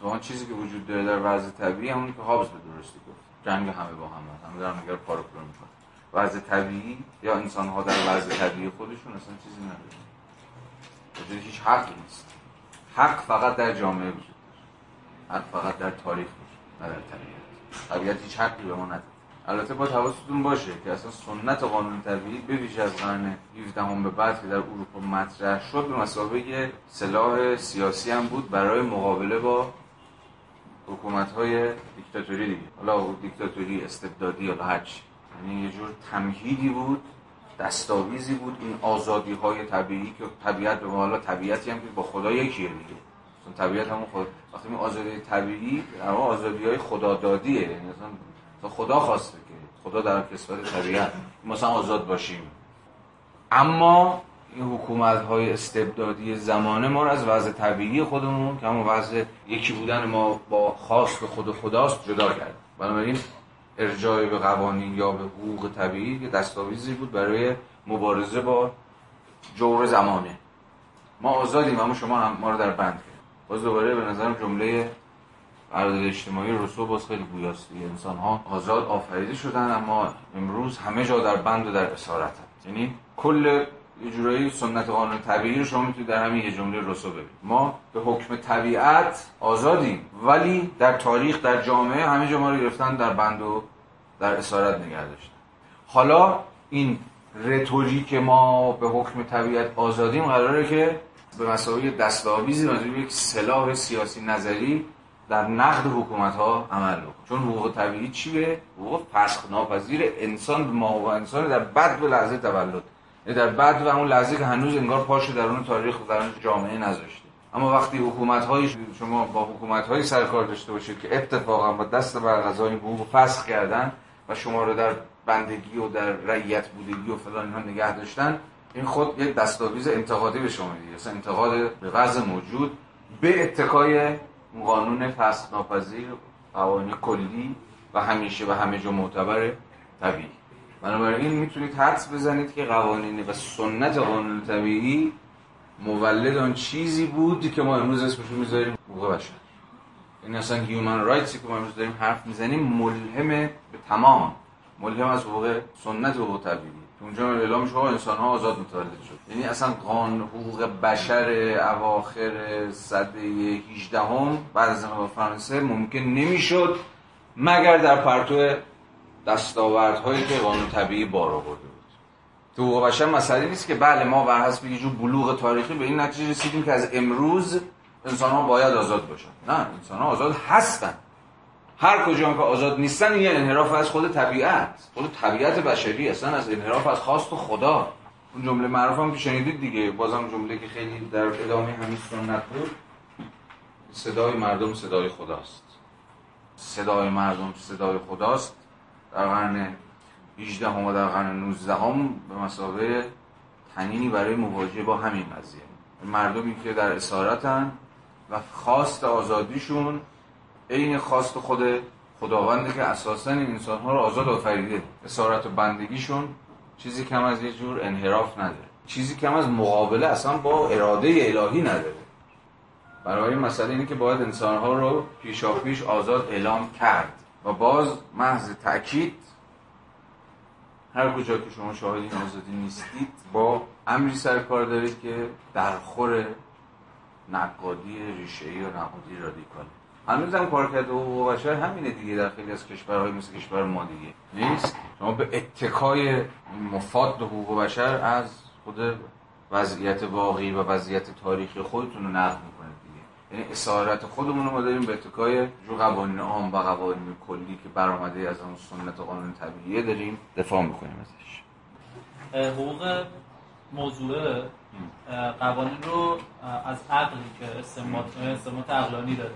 تو چیزی که وجود داره در وضع طبیعی همون که هابز به درستی گفت. جنگ همه با هم همه دارن اگر پارو می‌کنن. وضع طبیعی یا انسان ها در وضع طبیعی خودشون اصلا چیزی نداره. هیچ حقی نیست. حق فقط در جامعه وجود داره حق فقط در تاریخ وجود نه در طبیعت. طبیعت هیچ حقی به ما نداره البته با حواستون باشه که اصلا سنت قانون طبیعی به ویژه از قرن 17 هم به بعد که در اروپا مطرح شد به مسابقه سلاح سیاسی هم بود برای مقابله با حکومت های دیکتاتوری دیگه. حالا دیکتاتوری استبدادی یا هرچی یعنی یه جور تمهیدی بود دستاویزی بود. این آزادی های طبیعی که طبیعت به حالا طبیعتی هم که با خدا یکیه دیگه چون طبیعت همون خود وقتی این آزادی طبیعی اما آزادی های خدادادیه. یعنی مثلا خدا خواسته که خدا در کسبت طبیعت. مثلا آزاد باشیم. اما این حکومت های استبدادی زمانه ما رو از وضع طبیعی خودمون که همون وضع یکی بودن ما با خواست خود خداست جدا کرد. بنابراین ارجاع به قوانین یا به حقوق طبیعی که دستاویزی بود برای مبارزه با جور زمانه. ما آزادیم اما شما هم ما رو در بند کرد. باز دوباره به نظرم جمله قرارداد اجتماعی رسو باز خیلی گویاستی انسان ها آزاد آفریده شدن اما امروز همه جا در بند و در اسارت یعنی کل یه جورایی سنت قانون طبیعی رو شما می‌تونید در همین یه جمله رسو ببینید ما به حکم طبیعت آزادیم ولی در تاریخ در جامعه همه ما رو گرفتن در بند و در اسارت نگه داشتن. حالا این رتوریک ما به حکم طبیعت آزادیم قراره که به مسابقه دستاویزی منظور یک سلاح سیاسی نظری در نقد حکومت ها عمل بکن چون حقوق طبیعی چیه؟ حقوق فسخ ناپذیر انسان به ما و انسان در بد به لحظه تولد. در بعد و اون لحظه که هنوز انگار پاشو در اون تاریخ و در اون جامعه نذاشته. اما وقتی حکومت شما با حکومت های سرکار داشته باشید که اتفاقا با دست بر غذا این حقوق فسخ کردن و شما رو در بندگی و در رعیت بودگی و فلان اینها نگه داشتن این خود یک دستاویز انتقادی به شما میده. اصلا انتقاد به وضع موجود به اتکای قانون فسخ ناپذیر قوانین کلی و همیشه و همه جا معتبر طبیعی. بنابراین می‌تونید حدس بزنید که قوانین و سنت قانون طبیعی مولد آن چیزی بود که ما امروز اسمش رو می‌ذاریم حقوق بشر. این اصلا هیومن رایتسی که ما امروز داریم حرف می‌زنیم ملهم به تمام ملهم از حقوق سنت حقوق طبیعی. اونجا اعلام شما انسان ها آزاد متولد شد. یعنی اصلا قانون حقوق بشر اواخر صده 18 هم بعد از انقلاب فرانسه ممکن نمی‌شد مگر در پرتو دستاوردهایی که قانون طبیعی بار آورده بود. تو بشر مسئله نیست که بله ما بر حسب یه جور بلوغ تاریخی به این نتیجه رسیدیم که از امروز انسان ها باید آزاد باشن. نه انسان ها آزاد هستن. هر کجا که آزاد نیستن یه انحراف از خود طبیعت. خود طبیعت بشری اصلا از انحراف از خواست خدا. اون جمله معروف هم که شنیدید دیگه. بازم جمله که خیلی در ادامه همین سنت بود. صدای مردم صدای خداست. صدای مردم صدای خداست. در قرن 18 و در قرن 19 هم به مسابقه تنینی برای مواجهه با همین قضیه. مردمی که در اسارتن و خواست آزادیشون عین خواست خود خداونده که اساسا این انسان ها رو آزاد آفریده. اسارت و بندگیشون چیزی کم از یه جور انحراف نداره. چیزی کم از مقابله اصلا با اراده الهی نداره. برای مسئله اینه که باید انسانها رو پیشا پیش آزاد اعلام کرد. و باز محض تأکید هر کجا که شما شاهد این آزادی نیستید با امری سر کار دارید که درخور نقادی ریشه یا نقادی رادیکال. هنوز هم کارکرد حقوق بشر همینه دیگه در خیلی از کشورهای مثل کشور ما دیگه. نیست. شما به اتکای مفاد حقوق بشر از خود وضعیت واقعی و وضعیت تاریخی خودتون رو نقد یعنی اسارت خودمون رو ما داریم به اتکای جو قوانین عام و قوانین کلی که برآمده از اون سنت قانون طبیعیه داریم دفاع می‌کنیم ازش. حقوق موضوع قوانین رو از عقلی که استمات استمات عقلانی داره.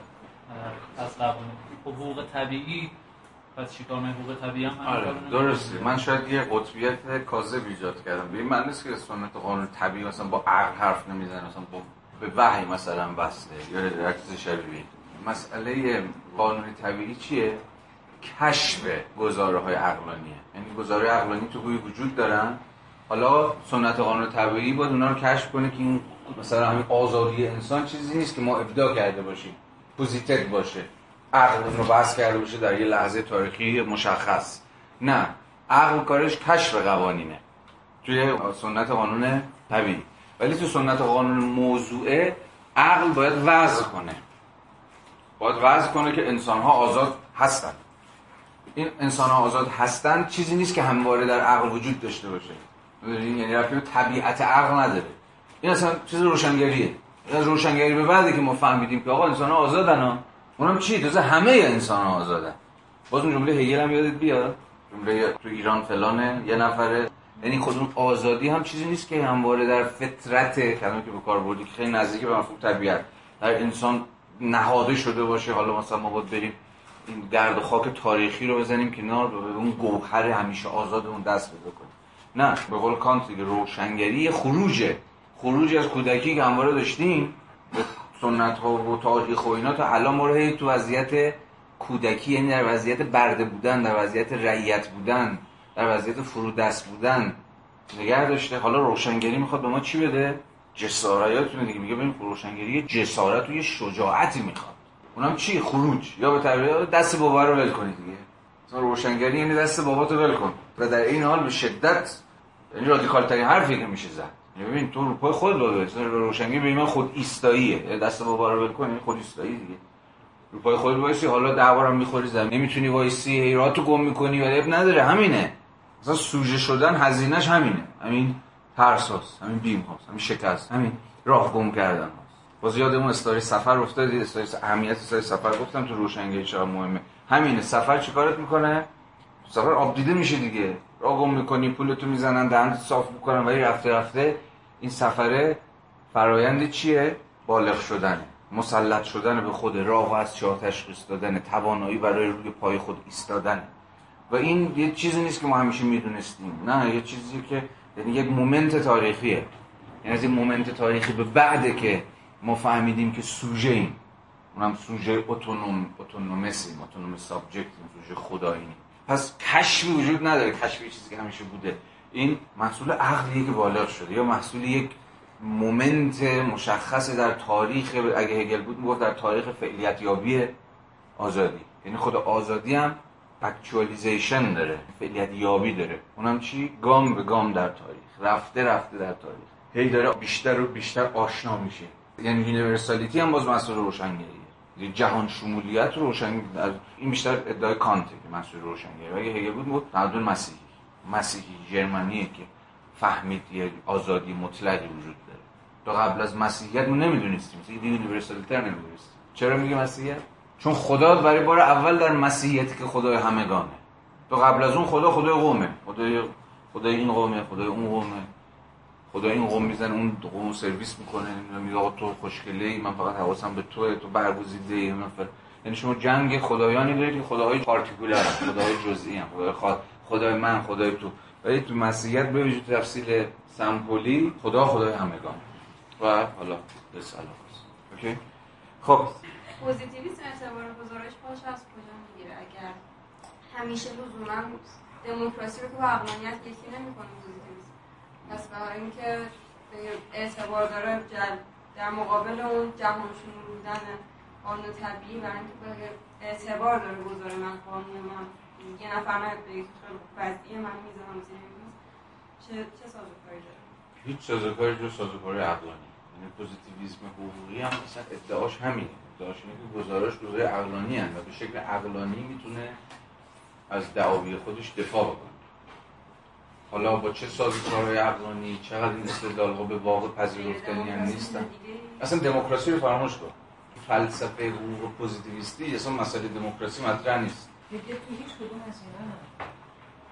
از قوانین. حقوق طبیعی پس چیکار حقوق طبیعی هم آره درسته. من شاید یه قطبیت کاذب ایجاد کردم. به این معنی نیست که سنت قانون طبیعی مثلا با عقل حرف نمی‌زنه مثلا با به وحی مثلا بسته یا رکز شبیه مسئله قانون طبیعی چیه؟ کشف گزاره های عقلانیه. یعنی گزاره عقلانی تو گوی وجود دارن. حالا سنت قانون طبیعی باید اونا رو کشف کنه که این مثلا همین آزادی انسان چیزی نیست که ما ابداع کرده باشیم. positive باشه. عقل رو وضع کرده باشه در یه لحظه تاریخی مشخص. نه. عقل کارش کشف قوانینه. توی سنت قانون طبیعی. ولی تو سنت قانون موضوعه عقل باید وضع کنه. باید وضع کنه که انسان ها آزاد هستن. این انسان ها آزاد هستن چیزی نیست که همواره در عقل وجود داشته باشه. یعنی رفتی طبیعت عقل نداره. این اصلا چیز روشنگریه. از روشنگری به بعدی که ما فهمیدیم که آقا انسان ها آزادن ها. اونم چی؟ تازه همه انسان ها آزادن. باز اون جمله هگل هم یادت بیاد؟ جمله تو ایران فلانه یه نفره یعنی خود اون آزادی هم چیزی نیست که همواره در فطرت کلمه که به کار بردی که خیلی نزدیک به مفهوم طبیعت. در انسان نهاده شده باشه. حالا مثلا ما باید بریم این گرد و خاک تاریخی رو بزنیم کنار به اون گوهر همیشه آزاد اون دست بده کنیم. نه به قول کانت دیگه روشنگری خروجه. خروج از کودکی که همواره داشتیم به سنت ها و تاریخ و اینا تا الان ما رو تو وضعیت کودکی یعنی در وضعیت برده بودن در وضعیت رعیت بودن در وضعیت فرودست بودن نگه داشته. حالا روشنگری می‌خواد به ما چی بده؟ جسارتونه دیگه میگه ببین روشنگری جسارت و یه شجاعتی می‌خواد. اونم چی؟ خروج. یا به تعبیر دست بابا رو ول کنید دیگه. مثلا روشنگری یعنی دست بابا تو ول کن. و در این حال به شدت یعنی رادیکال ترین حرفی که میشه زد. ببین تو رو پای خود باید روشنگری به من خود ایستاییه. دست بابا رو ول کنی خود ایستایی دیگه. رو پای خود وایسی حالا دعوارم می‌خوری زمین نمی‌تونی وایسی هی راهتو گم می‌کنی ولی نداره. همینه. مثلا سوژه شدن هزینهش همینه. همین ترس هست همین بیم هست همین شکست همین راه گم کردن هست باز یادمون استاری سفر افتاد استاری اهمیت استاری سفر گفتم تو روشنگری چرا مهمه. همینه. سفر چیکارت می‌کنه؟ سفر آب دیده میشه دیگه. راه گم می‌کنی پولتو می‌زنن دهن صاف می‌کنن ولی رفته رفته این سفره فرایند چیه؟ بالغ شدنه. مسلط شدن به خود راه و از چاه تشخیص دادن توانایی برای روی پای خود ایستادن و این یه چیزی نیست که ما همیشه می‌دونستیم. نه یه چیزی که یعنی یک moment تاریخیه. یعنی از این moment تاریخی به بعده که ما فهمیدیم که سوژه ایم. اونم سوژه autonomous autonomous ایم autonomous subject سوژه خودآیینیم. پس کشفی وجود نداره. کشفی چیزی که همیشه بوده. این محصول عقلیه که بالغ شده. یا محصول یک moment مشخص در تاریخ اگه هگل بود می‌گفت در تاریخ فعلیت یابی آزادی. یعنی خود آزادی هم actualization داره فعلیت یابی داره. اونم چی؟ گام به گام در تاریخ. رفته رفته در تاریخ. هی داره بیشتر و بیشتر آشنا میشه. یعنی universality هم باز محصول روشنگریه. یعنی جهان شمولیت روشن این بیشتر ادعای کانته که محصول روشنگری اگه هگل بود بود تمدن مسیحی. مسیحی ژرمنیه که فهمید یه آزادی مطلقی وجود داره. تا قبل از مسیحیت ما نمی‌دونستیم. مثلا universality رو نمی‌دونستیم. چرا میگه مسیحیت؟ چون خدا برای بار اول در مسیحیتی که خدای همگانه. تو قبل از اون خدا خدای قومه. خدای خدای این قومه خدای اون قومه. خدا این قوم می‌زنه اون قوم سرویس می‌کنه. میگه تو خوشگله من فقط حواسم به توه تو برگزیده ای. یعنی شما جنگ خدایانی دارید خداهای پارتیکولر خداهای جزئی هم خدای خدا خدای من خدای تو. ولی تو مسیحیت به وجود تفصیل سمپولی خدا خدای همگان و حالا بس اوکی؟ خب. پوزیتیویسم اعتبار گزارش باش از کجا می‌گیره؟ اگر همیشه لزوما دموکراسی رو که با عقلانیت یکی نمی‌کنه پوزیتیویسم پس برای اینکه اعتبار داره در مقابل اون جهان بودن قانون طبیعی برای اینکه اعتبار داره گذاره من قانون من. یه نفر نه به وضعی من می‌زنم چه چه سازوکاری داره؟ هیچ سازوکاری جو سازوکاری عقلانی. یعنی پوزیتیویسم حقوقی هم مثلا ادعاش همینه. اینه که گزارش گزاره عقلانی هست و به شکل عقلانی می‌تونه از دعاوی خودش دفاع بکنه. حالا با چه سازوکارهای عقلانی چقدر این استدلال ها به واقع پذیرفتنی هم نیستن؟ اصلا دموکراسی رو فراموش کن. فلسفه حقوق پوزیتیویستی اصلا مسئله دموکراسی مطرح نیست.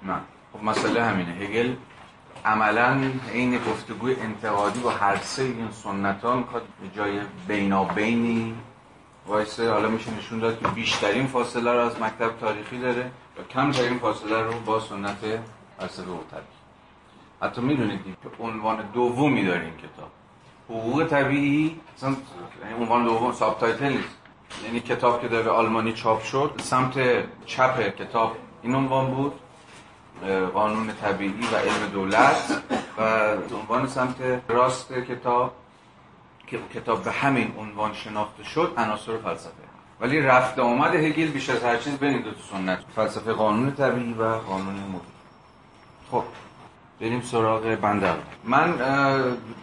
نه. خب مسئله همینه. هگل عملا این گفتگوی انتقادی با هر سه این سنت ها می‌خواد به جای بینابینی وایسه حالا میشه نشون داد که بیشترین فاصله رو از مکتب تاریخی داره و کمترین فاصله رو با سنت فلسفه و تاریخ. حتی می‌دونید که عنوان دومی داره این کتاب. حقوق طبیعی مثلا عنوان دوم subtitle نیست. یعنی کتاب که داره آلمانی چاپ شد سمت چپ کتاب این عنوان بود قانون طبیعی و علم دولت و عنوان سمت راست کتاب که کتاب به همین عنوان شناخته شد عناصر فلسفه. ولی رفته آمد هگل بیش از هر چیز بین دو سنت. فلسفه قانون طبیعی و قانون موجود خب بریم سراغ بنده من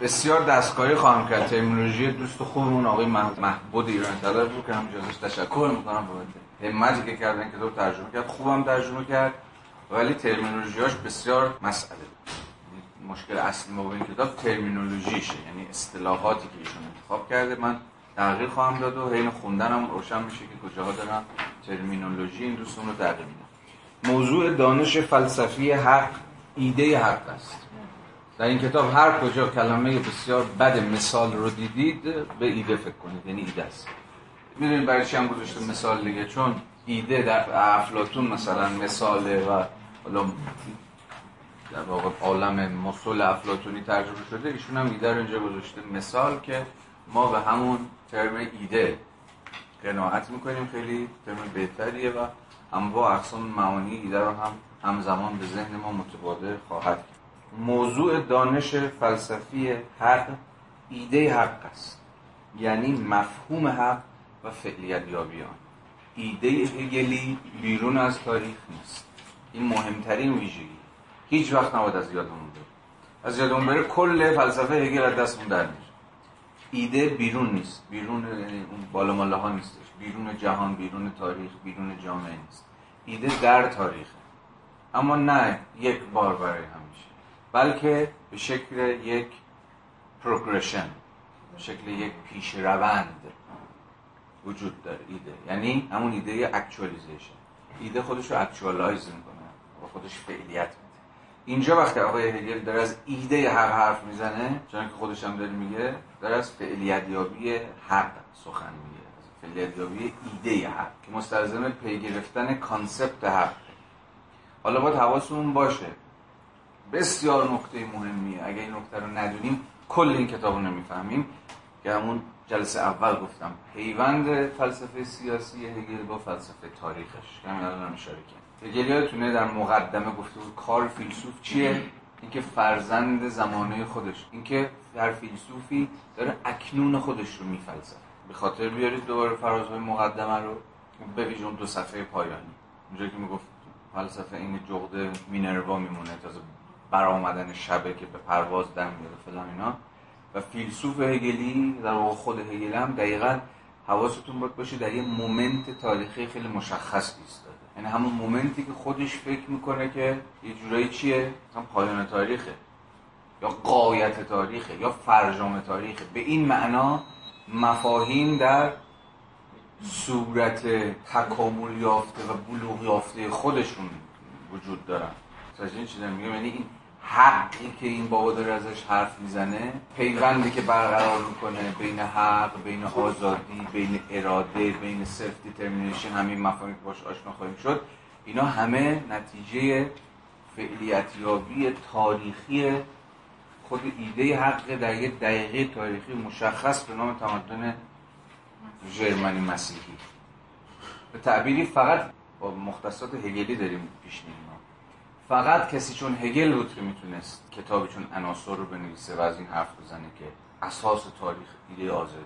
بسیار دستکاری خواهم کرد. ترمینولوژی دوست خوبمون آقای محبود ایران طلب رو که هم ازش تشکر می‌کنم بابت همتی که کردن که ترجمه کرد خوبم ترجمه کرد. ولی ترمینولوژیاش بسیار مسئله مشکل اصلی ما این کتاب ترمینولوژیشه یعنی اصطلاحاتی که ایشون انتخاب کرده. من تغییر خواهم داد و حین خوندنم روشن میشه که کجاها دارم ترمینولوژی این دوستون رو تغییر میدم موضوع دانش فلسفی حق ایده حق است. در این کتاب هر کجا کلمه بسیار بد مثال رو دیدید به ایده فکر کنید یعنی ایده است. می‌دونید برای چی هم گذاشته مثال دیگه؟ چون ایده در افلاتون مثلا مثاله و حالا در واقع عالم مسل افلاتونی ترجمه شده ایشون هم ایده رو اینجا گذاشته. مثال که ما به همون ترم ایده قناعت می‌کنیم خیلی ترم بهتریه و با اقسام معانی ایده رو هم همزمان به ذهن ما متبادر خواهد موضوع دانش فلسفی حق ایده حق است. یعنی مفهوم حق و فعلیت یابیان. ایده هگلی بیرون از تاریخ نیست. این مهمترین ویژگی. هیچ وقت نباید از یادمون بره. از یادمون بره کل فلسفه هگل از دستمون در میره. ایده بیرون نیست. بیرون اون بالا ها نیستش. بیرون جهان بیرون تاریخ بیرون جامعه نیست. ایده در تاریخه. اما نه یک بار برای همیشه. بلکه به شکل یک progression به شکل یک پیش روند وجود داره ایده. یعنی همون ایده actualization ایده خودش رو actualize می‌کنه. و خودش فعلیت اینجا وقتی آقای هگل داره از ایده حق حرف می‌زنه چون که خودش هم داره میگه داره از فعلیت یابی حق سخن میگه. فعلیت یابی ایده حق که مستلزم پی گرفتن concept حق حالا باید حواسمون باشه. بسیار نکته مهمیه اگه این نکته رو ندونیم کل این کتاب رو نمی‌فهمیم. که همون جلسه اول گفتم پیوند فلسفه سیاسی هگل با فلسفه تاریخش. که همین الان اشاره هگل یادتونه در مقدمه گفته بود کار فیلسوف چیه؟ اینکه فرزند زمانه خودش اینکه هر فیلسوفی داره اکنون خودش رو میفلسفه. به خاطر بیارید دوباره فرازهای مقدمه رو به اون دو صفحه پایانی. اونجا که می‌گفت فلسفه این جغد مینروا میمونه تازه برآمدن شبه که به پرواز دم میاد فلان اینا. و فیلسوف هگلی در واقع خود هگل هم دقیقا حواستون باید باشه در یه مومنت تاریخی خیلی مشخص ایستاده یعنی همون مومنتی که خودش فکر می‌کنه که یه جورایی چیه؟ مثلا پایان تاریخه. یا قایت تاریخه یا فرجام تاریخه. به این معنا مفاهیم در صورت تکامل یافته و بلوغ یافته خودشون وجود دارن. این چیزا میگم یعنی این حقی که این بابا داره ازش حرف می‌زنه پیوندی که برقرار می‌کنه بین حق بین آزادی بین اراده بین self-determination همین مفاهیمی که باش آشنا خواهیم شد اینا همه نتیجه فعلیتیابی تاریخی خود ایده حق در یک دقیقه تاریخی مشخص به نام تمدن ژرمنی مسیحی. به تعبیری فقط با مختصات هگلی داریم پیش میریم. فقط کسی چون هگل بود که می‌تونست کتابی چون عناصر رو بنویسه و از این حرف بزنه که اساس تاریخ ایده آزادی.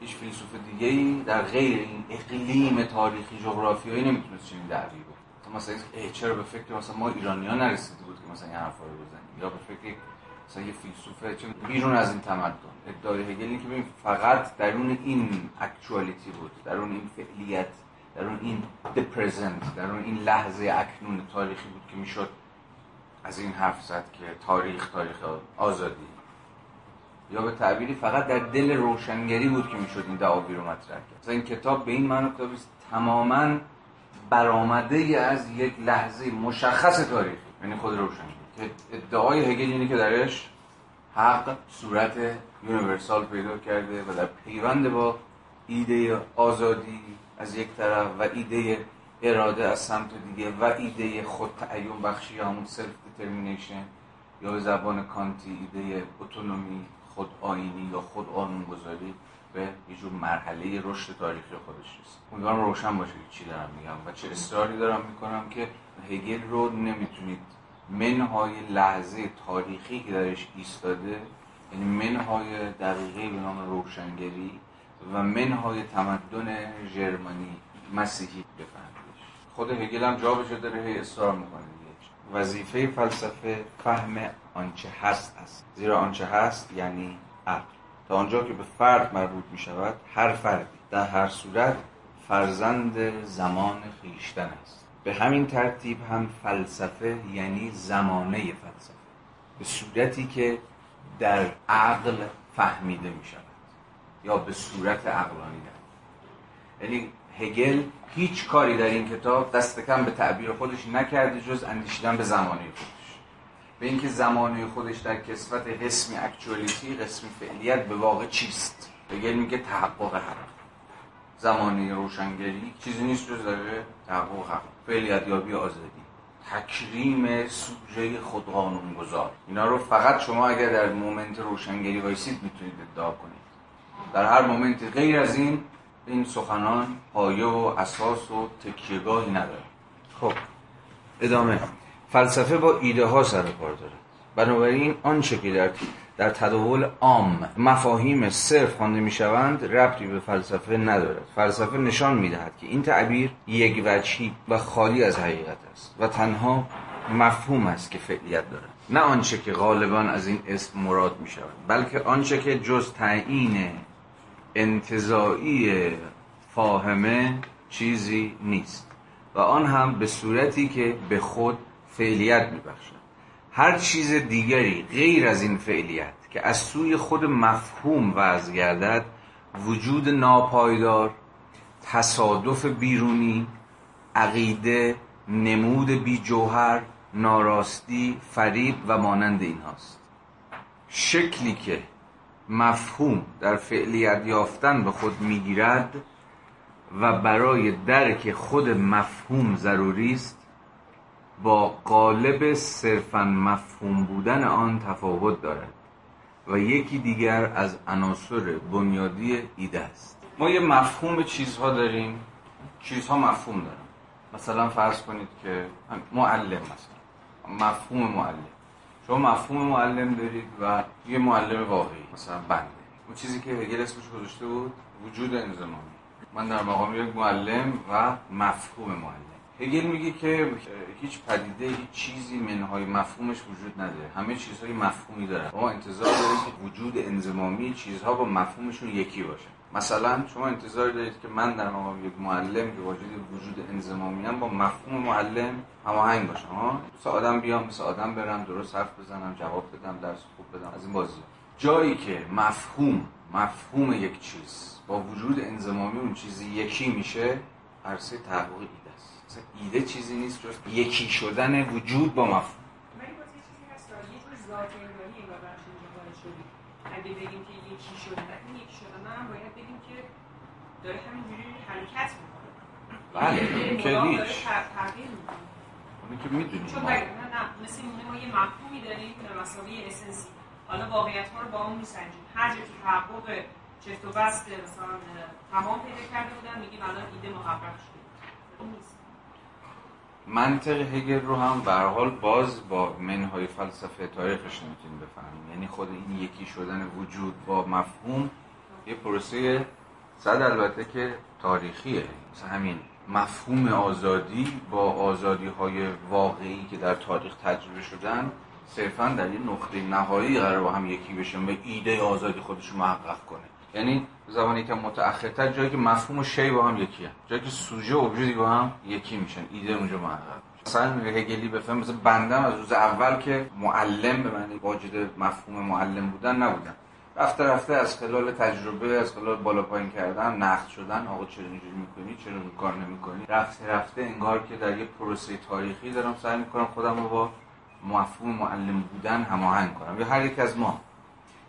هیچ فیلسوف دیگه ای در غیر این اقلیم تاریخی جغرافیایی نمی‌تونست چنین دعوی بود مثلا چرا به فکر مثلا ما ایرانی ها نرسیده بود که مثلا این حرفا رو بزنیم؟ یا به فکر مثلا یه فیلسوفه چون بیرون از این تمدن. ادعای هگل که ببین فقط درون این اکچوالیتی بود درون این فعلیت در اون این the present در اون این لحظه اکنون تاریخی بود که می‌شد از این حرف زد که تاریخ تاریخ آزادی. یا به تعبیری فقط در دل روشنگری بود که می‌شد این دعاوی رو مطرح کرد. مثلا این کتاب به این معنی کتابی تماما برآمده از یک لحظه مشخص تاریخی یعنی خود روشنگری. که ادعای هگل اینه که درش حق صورت universal پیدا کرده و در پیوند با ایده آزادی از یک طرف و ایده اراده از سمت دیگه و ایده خود تعیون بخشی همون self-determination یا زبان کانتی ایده autonomy خود آینی یا خود قانون گذاری به یه جور مرحله رشد تاریخی خودش رسید امیدوارم روشن باشه چی دارم میگم و چه اصراری دارم می‌کنم که هگل رو نمی‌تونید منهای لحظه تاریخی که درش ایستاده یعنی منهای دقیقه به نام روشنگری و منهای تمدن ژرمنی مسیحی بفهمیدش. خود هگل هم جا بشه داره هی اصرار می‌کنه وظیفه فلسفه فهم آنچه هست است. زیرا آنچه هست یعنی عقل. تا آنجا که به فرد مربوط می شود هر فردی. در هر صورت فرزند زمان خیشتن است. به همین ترتیب هم فلسفه یعنی زمانه فلسفه. به صورتی که در عقل فهمیده می شود یا به صورت عقلانی در یعنی هگل هیچ کاری در این کتاب دست کم به تعبیر خودش نکرده جز اندیشیدن به زمانه خودش. به اینکه زمانه خودش در کسوت قسمی actuality قسمی فعلیت به واقع چیست؟ هگل میگه تحقق حق زمانه روشنگری چیزی نیست جز داره تحقق حق فعلیت یابی آزادی. تکریم سوژه خودقانون گذار اینا رو فقط شما اگر در moment روشنگری وایسید می‌تونید ادعا کنید. در هر moment غیر از این این سخنان پایه و اساس و تکیهگاهی نداره خب ادامه. فلسفه با ایده ها سر کار داره بنابراین آنچه که در در تداول عام مفاهیم صرف خوانده می‌شوند ربطی به فلسفه ندارد. فلسفه نشان می‌دهد که این تعبیر یک وجهی و خالی از حقیقت است و تنها مفهوم است که فعلیت دارد. نه آنچه که غالبا از این اسم مراد می شود بلکه آنچه که جز تعیین انتظایی فاهمه چیزی نیست. و آن هم به صورتی که به خود فعلیت میبخشد. هر چیز دیگری غیر از این فعلیت که از سوی خود مفهوم وضع گردد وجود ناپایدار تصادف بیرونی عقیده نمود بی جوهر ناراستی فریب و مانند این هاست شکلی که مفهوم در فعلیت یافتن به خود می‌گیرد و برای درک خود مفهوم ضروری است با قالب صرفا مفهوم بودن آن تفاوت دارد و یکی دیگر از عناصر بنیادی ایده است. ما یه مفهوم چیزها داریم چیزها مفهوم دارن. مثلا فرض کنید که معلم مثلا مفهوم معلم. شما مفهوم معلم دارید و یه معلم واقعی مثلا بنده. اون چیزی که هگل اسمش گذاشته بود وجود انزمامی من در مقام یک معلم و مفهوم معلم. هگل میگه که هیچ پدیده هیچ چیزی منهای مفهومش وجود نداره. همه چیزهای مفهومی دارن. ما انتظار داریم که وجود انزمامی چیزها با مفهومشون یکی باشه. مثلا شما انتظار دارید که من در مقام یک معلم که واجد وجود انزمامی هم با مفهوم معلم هماهنگ باشم ها؟ مثل آدم بیام مثل آدم برم درست حرف بزنم جواب بدم درس خوب بدم از این بازی. جایی که مفهوم مفهوم یک چیز با وجود انزمامی اون چیزی یکی میشه عرصه تحقق ایده است. ایده چیزی نیست جز یکی شدن وجود با مفهوم ذات الهی انگار بخش اینجا وارد شدیم اگه بگیم که یکی شده این یکی شده. من باید بگیم که داره همینجوری حرکت می‌کنه. بله یعنی که هیچ. که می‌دونیم چون بگه نه نه مثل اینه ما یه مفهومی داریم به مسابقه اسنسی حالا واقعیت ها رو با اون میسنجیم. هر جا که تحقق چفت و بست مثلا تمام پیدا کرده بودن میگیم الان ایده محقق شده. نیست. منطق هگل رو هم به حال باز با منهای فلسفه تاریخش نمی‌تونیم بفهمیم. یعنی خود این یکی شدن وجود با مفهوم یه پروسه صد البته که تاریخیه. مثل همین مفهوم آزادی با آزادی های واقعی که در تاریخ تجربه شدن صرفا در یه نقطه نهایی قرار با هم یکی بشن به ایده آزادی خودش رو محقق کنه. یعنی زمانی که متأخرتر جایی که مفهوم و شی با هم یکی هم. جایی که سوژه و ابژه با هم یکی میشن ایده اونجا میشه. مثلا هگلی بفهم مثلا بندم از روز اول که معلم به معنی واجد مفهوم معلم بودن نبودن. رفته رفته از خلال تجربه از خلال بالا پایین کردن نقد شدن آقا چرا اینجوری می‌کنی؟ چرا این کار نمی‌کنی؟ رفته رفته انگار که در یه پروسه تاریخی دارم سعی می‌کنم خودم رو با مفهوم معلم بودن هماهنگ کنم. یا هر یک از ما.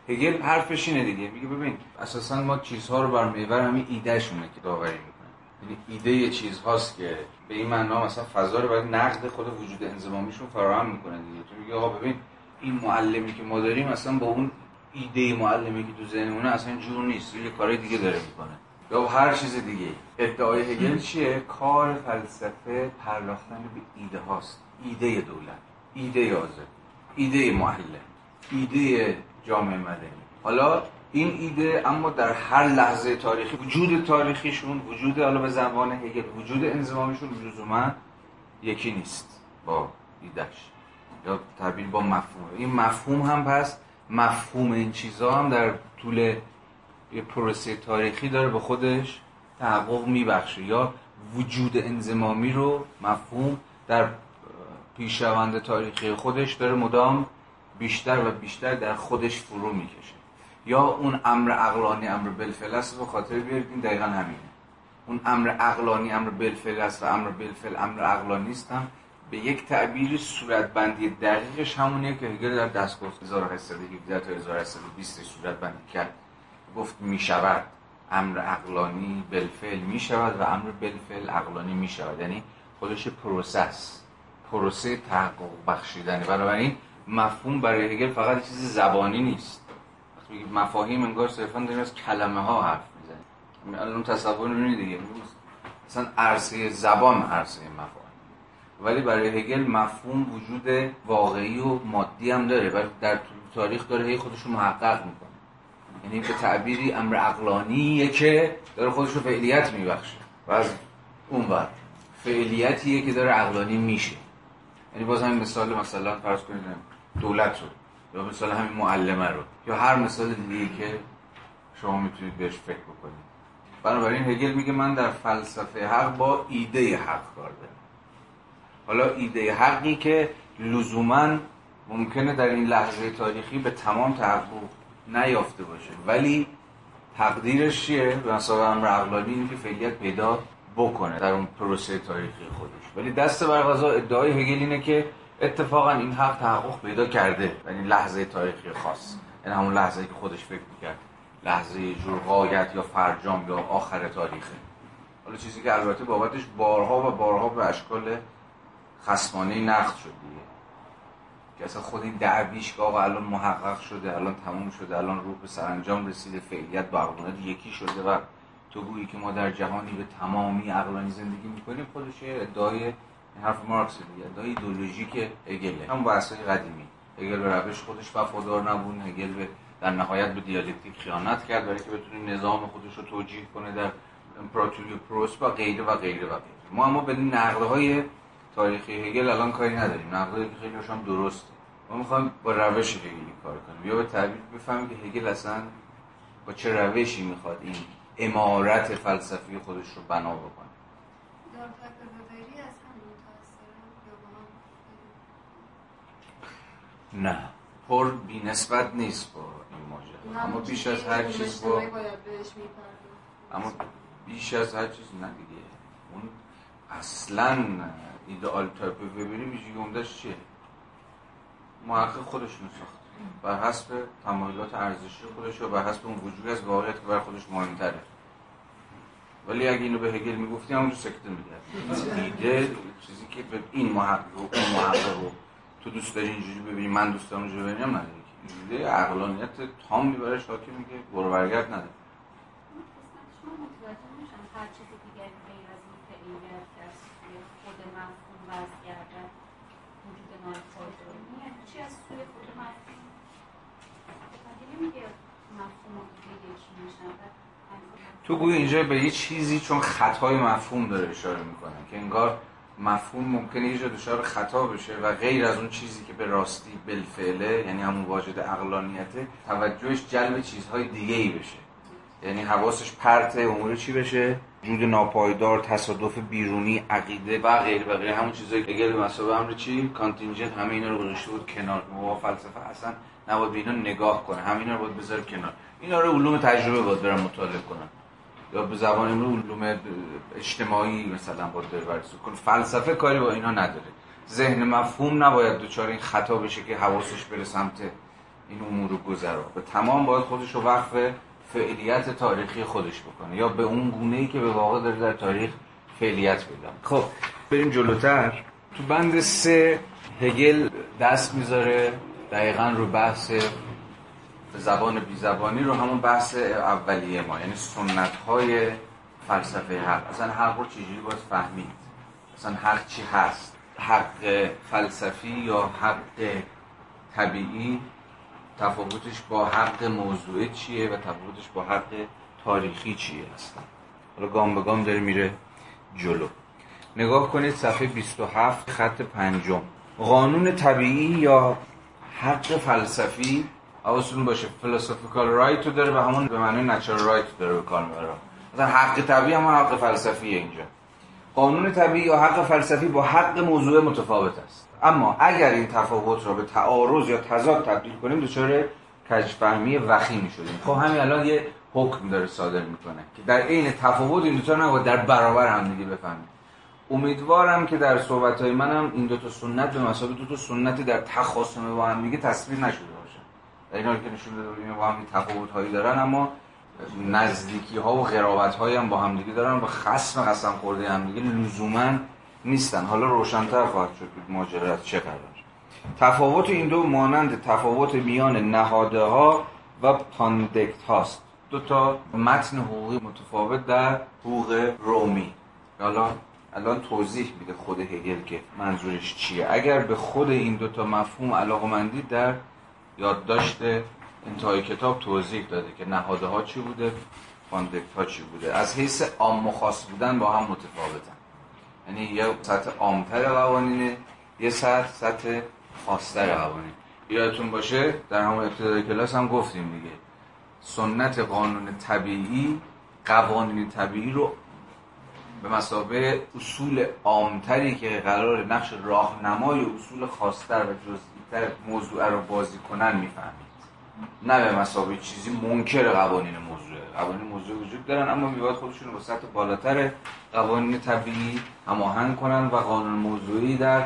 هگل حرفش اینه دیگه. میگه ببین اساسا ما چیزها رو بر محور همین ایدهشونه که داوری می‌کنه. یعنی ایده چیزهاست که به این معنا مثلا فضا رو برای نقد خود وجود انضمامیشون فراهم می‌کنه دیگه. تو میگه آقا ببین این معلمی که ما داریم اصلا با اون ایده معلمی که تو ذهنمونه اصلا جور نیست. یه کارهای دیگه داره می‌کنه. یا هر چیز دیگه. ادعای هگل چیه؟ کار فلسفه پرداختن به ایده هاست. ایده دولت. ایده آزاد ایده معلم ایده جامعه مدنی. حالا این ایده اما در هر لحظه تاریخی وجود تاریخیشون وجود حالا به زبان هگل وجود انضمامیشون لزوما یکی نیست با ایدهش یا تعبیر با مفهوم. این مفهوم هم پس مفهوم این چیزها هم در طول یه پروسه تاریخی داره به خودش تحقق میبخشه. یا وجود انزمامی رو مفهوم در پیشروند تاریخی خودش داره مدام بیشتر و بیشتر در خودش فرو می‌کشه. یا اون امر عقلانی امر بالفعل است به خاطر بیارید این دقیقا همینه. اون امر عقلانی امر بالفعل است و امر بالفعل امر عقلانی است هم به یک تعبیر صورتبندی دقیقش همونیه که هگل در دستگفت 1817 تا 1820 صورت بندی کرد. گفت می شود. امر عقلانی بالفعل می شود و امر بالفعل عقلانی می شود. یعنی خودش process پروسه تحقق بخشیدنه بنابراین مفهوم برای هگل فقط چیز زبانی نیست. وقتی مفاهیم انگار صرفا داریم از کلمه ها حرف می‌زنیم. الان تصور می‌بینید دیگه مثلا عرصه زبان عرصه مفاهیم. ولی برای هگل مفهوم وجود واقعی و مادی هم داره. ولی در تاریخ داره هی خودش رو محقق می‌کنه. یعنی به تعبیری امر عقلانیه که داره خودش رو فعلیت میبخشه. و از اون بر فعلیتیه که داره عقلانی میشه. یعنی باز همین مثال مثلا فرض کنید دولت رو یا مثال همین معلمه رو یا هر مثال دیگه که شما می‌تونید بهش فکر بکنید. بنابراین هگل میگه من در فلسفه حق با ایده حق کار دارم. حالا ایده حقی که لزوما ممکنه در این لحظه تاریخی به تمام تحقق نیافته باشه. ولی تقدیرش چیه؟ به مسابقه امر عقلانی اینه که فعلیت پیدا بکنه در اون پروسه تاریخی خودش. ولی دست بر قضا ادعای هگل اینه که اتفاقا این حق تحقق پیدا کرده در این لحظه تاریخی خاص. یعنی همون لحظه که خودش فکر می‌کرد. لحظه جور غایت یا فرجام یا آخر تاریخه. حالا چیزی که البته بابتش بارها و بارها به اشکال خصمانه نقد شد دیگه. که اصلا خود این دعویش که آقا الان محقق شده الان تموم شده الان روح به سرانجام رسیده فعلیت عقلانیت یکی شده و تو گویی که ما در جهانی به تمامی عقلانی زندگی می‌کنیم خودش ادعای حرف مارکس دیگه ایدئولوژیک هگله. هم بحثای قدیمی. هگل به روش خودش وفادار نبود. هگل به در نهایت به دیالکتیک خیانت کرد برای که بتونه نظام خودش رو توجیه کنه در امپراتوری پروس و غیره و غیره و غیره. ما اما به این نقدهای تاریخی هگل الان کاری نداریم. نقدهایی که خیلی هم درسته. ما می‌خوایم با روش هگلی کار کنیم. یا به تعبیر بفهمیم که هگل اصلا با چه روشی می‌خواد این امارت فلسفی خودش رو بنا بکنه. نه. پر بی نسبت نیست با این ماجرا. اما بیش از هر چیز با. اما بیش از هر چیز نه دیگه. اون اصلا ideal type ببینیم میشه که عمدش چیه؟ محقق خودش ساخت. بر حسب تمایلات ارزشی خودش و بر حسب اون وجوهی از واقعیت که بر خودش مهمتره. ولی اگه اینو به هگل می‌گفتی همونجور سکته میکرد ایده چیزی که به این محقق و اون محقق رو تو دوست داری اینجوری ببینی؟ من دوست دارم اینجوری ببینم نداری ایده عقلانیت تام میبرش حاکم میگه برو برگرد نداره تو گویا اینجا به یه چیزی چون خطای مفهوم داره اشاره می‌کنه که انگار مفهوم ممکنه یه جا دچار خطا بشه و غیر از اون چیزی که به راستی بالفعله یعنی همون واجد عقلانیته توجهش جلب چیزهای دیگه ای بشه. یعنی حواسش پرت امور چی بشه؟ وجود ناپایدار تصادف بیرونی عقیده و غیره و غیره همون چیزایی که به مسابقه امر چی؟ کانتینجنت همه اینا رو گذاشته بود کنار. ما فلسفه اصلا نباید به اینا نگاه کنه. همه اینا رو باید بذاره کنار. اینا رو علوم تجربه باید برن مطالعه کنن. یا به زبان امروز علوم اجتماعی مثلا باید بررسی کنه. فلسفه کاری با اینا نداره. ذهن مفهوم نباید دچار این خطا بشه که حواسش بره سمت این امور رو گذرا. به تمام باید خودش رو وقف فعلیت تاریخی خودش بکنه. یا به اون گونه ای که به واقع داره در تاریخ فعلیت پیدا خب بریم جلوتر. تو بند سه هگل دست می‌ذاره. دقیقا رو بحث زبان بی زبانی رو همون بحث اولیه ما یعنی سنت های فلسفه حق. اصلا حق رو چجوری باید فهمید؟ اصلا حق چی هست؟ حق فلسفی یا حق طبیعی؟ تفاوتش با حق موضوعی چیه و تفاوتش با حق تاریخی چیه هستن حالا گام به گام داره میره جلو. نگاه کنید صفحه 27 خط پنجم. قانون طبیعی یا حق فلسفی؟ حواستون باشه فلسفیکال رایت داره و همون به معنی نچرال رایت داره به کار می‌بره. مثلا حق طبیعی هم حق فلسفیه اینجا. قانون طبیعی یا حق فلسفی با حق موضوع متفاوت است. اما اگر این تفاوت را به تعارض یا تضاد تبدیل کنیم دچار کجفهمی وخی می‌شدیم خب همین الان یه حکم داره صادر می‌کنه که در عین تفاوت این دو تا نباید در برابر هم دیگه بفهمید امیدوارم که در صحبت های منم این دو تا سنت به مسابقه دو تا سنت در تخاصم با هم دیگه تصویر نشده. در این حال که نشون داده با هم تفاوت هایی دارن اما نزدیکی ها و غرابت هایی هم با هم دیگه دارن و خصم قسم خورده هم دیگه لزوما نیستن. حالا روشنتر خواهد شد که ماجرات چه قرار. تفاوت این دو مانند تفاوت میان نهاده ها و پاندکت هاست دو تا متن حقوقی متفاوت در حقوق رومی. حالا الان توضیح میده خود هگل که منظورش چیه. اگر به خود این دو تا مفهوم علاقه در یادداشت انتهای کتاب توضیح داده که نهاده ها چی بوده پاندکت ها چی بوده. از حیث عام و خاص بودن با هم متفاوتن. یعنی یه سطح عامتر قوانینه یه سطح سطح خاصتر قوانین یادتون باشه در همون ابتدای کلاس هم گفتیم دیگه. سنت قانون طبیعی قوانین طبیعی رو به مسابه اصول عامتری که قرار نقش راهنمای اصول خاصتر و جزئی‌تر موضوع رو بازی کنن می‌فهمید. نه به مسابه چیزی منکر قوانین موضوع قوانین موضوع وجود دارن اما میباید خودشون رو سطح بالاتر قوانین طبیعی هماهنگ کنن و قانون موضوعی در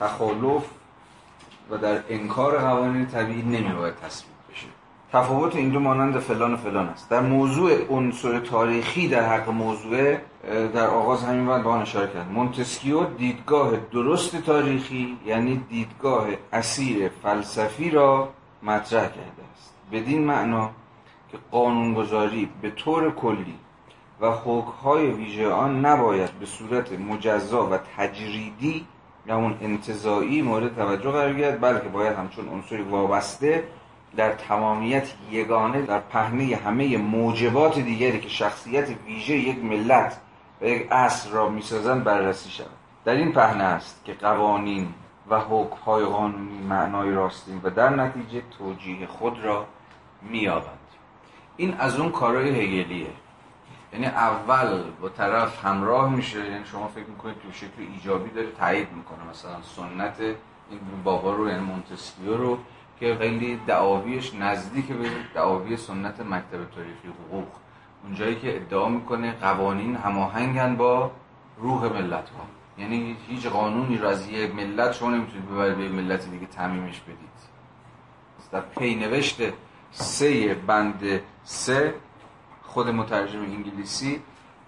تخالف و در انکار قوانین طبیعی نمیباید تصمیم تفاوت این دو مانند فلان و فلان است. در موضوع عنصر تاریخی در حق موضوع در آغاز همین وقت به آن اشاره کرد. مونتسکیو دیدگاه درست تاریخی یعنی دیدگاه اسیر فلسفی را مطرح کرده است. بدین معنا که قانونگذاری به طور کلی و حکمهای ویژه آن نباید به صورت مجزا و تجریدی یا اون انتظایی مورد توجه قرار گیرد بلکه باید همچون عنصری وابسته در تمامیت یگانه در پهنه همه موجبات دیگری که شخصیت ویژه یک ملت یک عصر را می‌سازند بررسی شود. در این پهنه است که قوانین و حکمهای قانونی معنای راستین و در نتیجه توجیه خود را مییابند. این از اون کارهای هگلیه. یعنی اول با طرف همراه میشه یعنی شما فکر می‌کنید تو شکل ایجابی داره تایید می‌کنه. مثلا سنت این بابا رو یعنی مونتسکیو رو که خیلی دعاویش نزدیک به دعاوی سنت مکتب تاریخی حقوق. اونجایی که ادعا می‌کنه قوانین هماهنگن با روح ملت ها یعنی هیچ قانونی رو از یه ملت شما نمی‌تونید ببرید به ملت دیگه تعمیمش بدید. در پی نوشت سه بند سه خود مترجم انگلیسی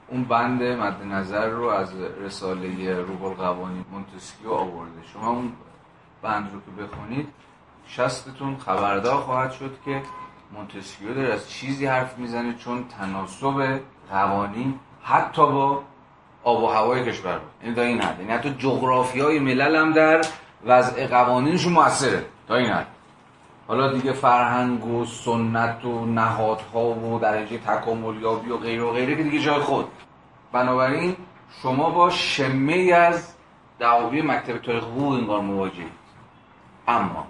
اون بند مد نظر رو از رساله روح القوانین مونتسکیو آورده. شما اون بند رو که بخونید شستتون خبردار خواهد شد که مونتسکیو داره از چیزی حرف می‌زنه چون تناسب قوانین حتی با آب و هوای کشور این تا این حد. یعنی حتی جغرافی های ملل هم در وضع قوانینشون موثره. تا این حد. حالا دیگه فرهنگ و سنت و نهادها و درجه تکاملیابی و غیر و غیره که دیگه جای خود. بنابراین شما با شمه از دعاوی مکتب تاریخ حقوق انگار مواجهید. اما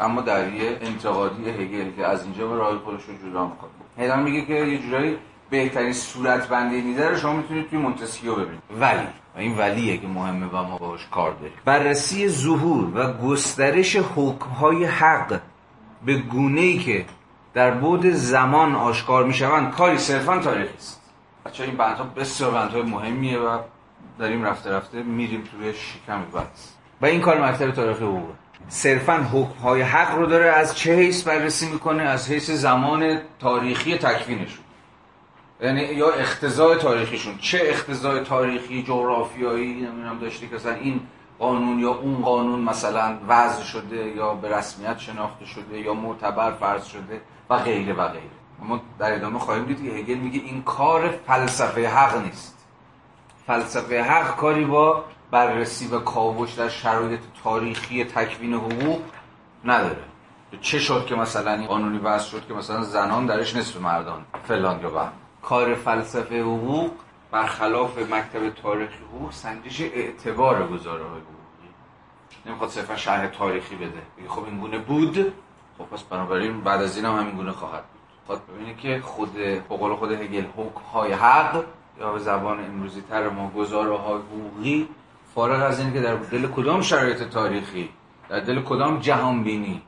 اما در یه انتقادی هگل که از اینجا به راه خودش رو جدا می‌خواد هگل میگه که یه جورایی بهترین صورت بندی نیده رو شما می‌تونید توی مونتسکیو ببینید. ولی و این ولیه که مهمه و ما باش کار داریم. بررسی ظهور و گسترش حکمهای حق به گونه ای که در بود زمان آشکار می‌شوند کاری صرفا تاریخی است. بچه این بندها بسیار بندهای مهمیه و داریم رفته رفته میریم توی شکم بحث. و این کار مکتب تاریخ حقوقه صرفا حکمهای حق رو داره از چه حیث بررسی می‌کنه؟ از حیث زمان تاریخی تکوینشون. یعنی یا اختزای تاریخیشون. چه اختزای تاریخی جغرافیایی نمی‌دونم داشته که این قانون یا اون قانون مثلا وضع شده یا به رسمیت شناخته شده یا معتبر فرض شده و غیره و غیره. ما در ادامه خواهیم دید که هگل میگه این کار فلسفه حق نیست. فلسفه حق کاری با بررسی و کاوش در شرایط تاریخی تکوین حقوق نداره. چه شد که مثلا قانونی وضع شد که مثلا زنان درش نصف مردان فلان یا کار فلسفه حقوق برخلاف مکتب تاریخ حقوق سنجش اعتبار گزاره های حقوقی. نمی‌خواد صرفا شرح تاریخی بده. خب این گونه بود. خب پس بنابراین بعد از این هم همین گونه خواهد بود. خواهد ببینه که خود به خود هگل حکم های حق یا به زبان امروزی تر ما گزاره های حقوقی فارغ از این که در دل کدام شرایط تاریخی در دل کدام جهان بینی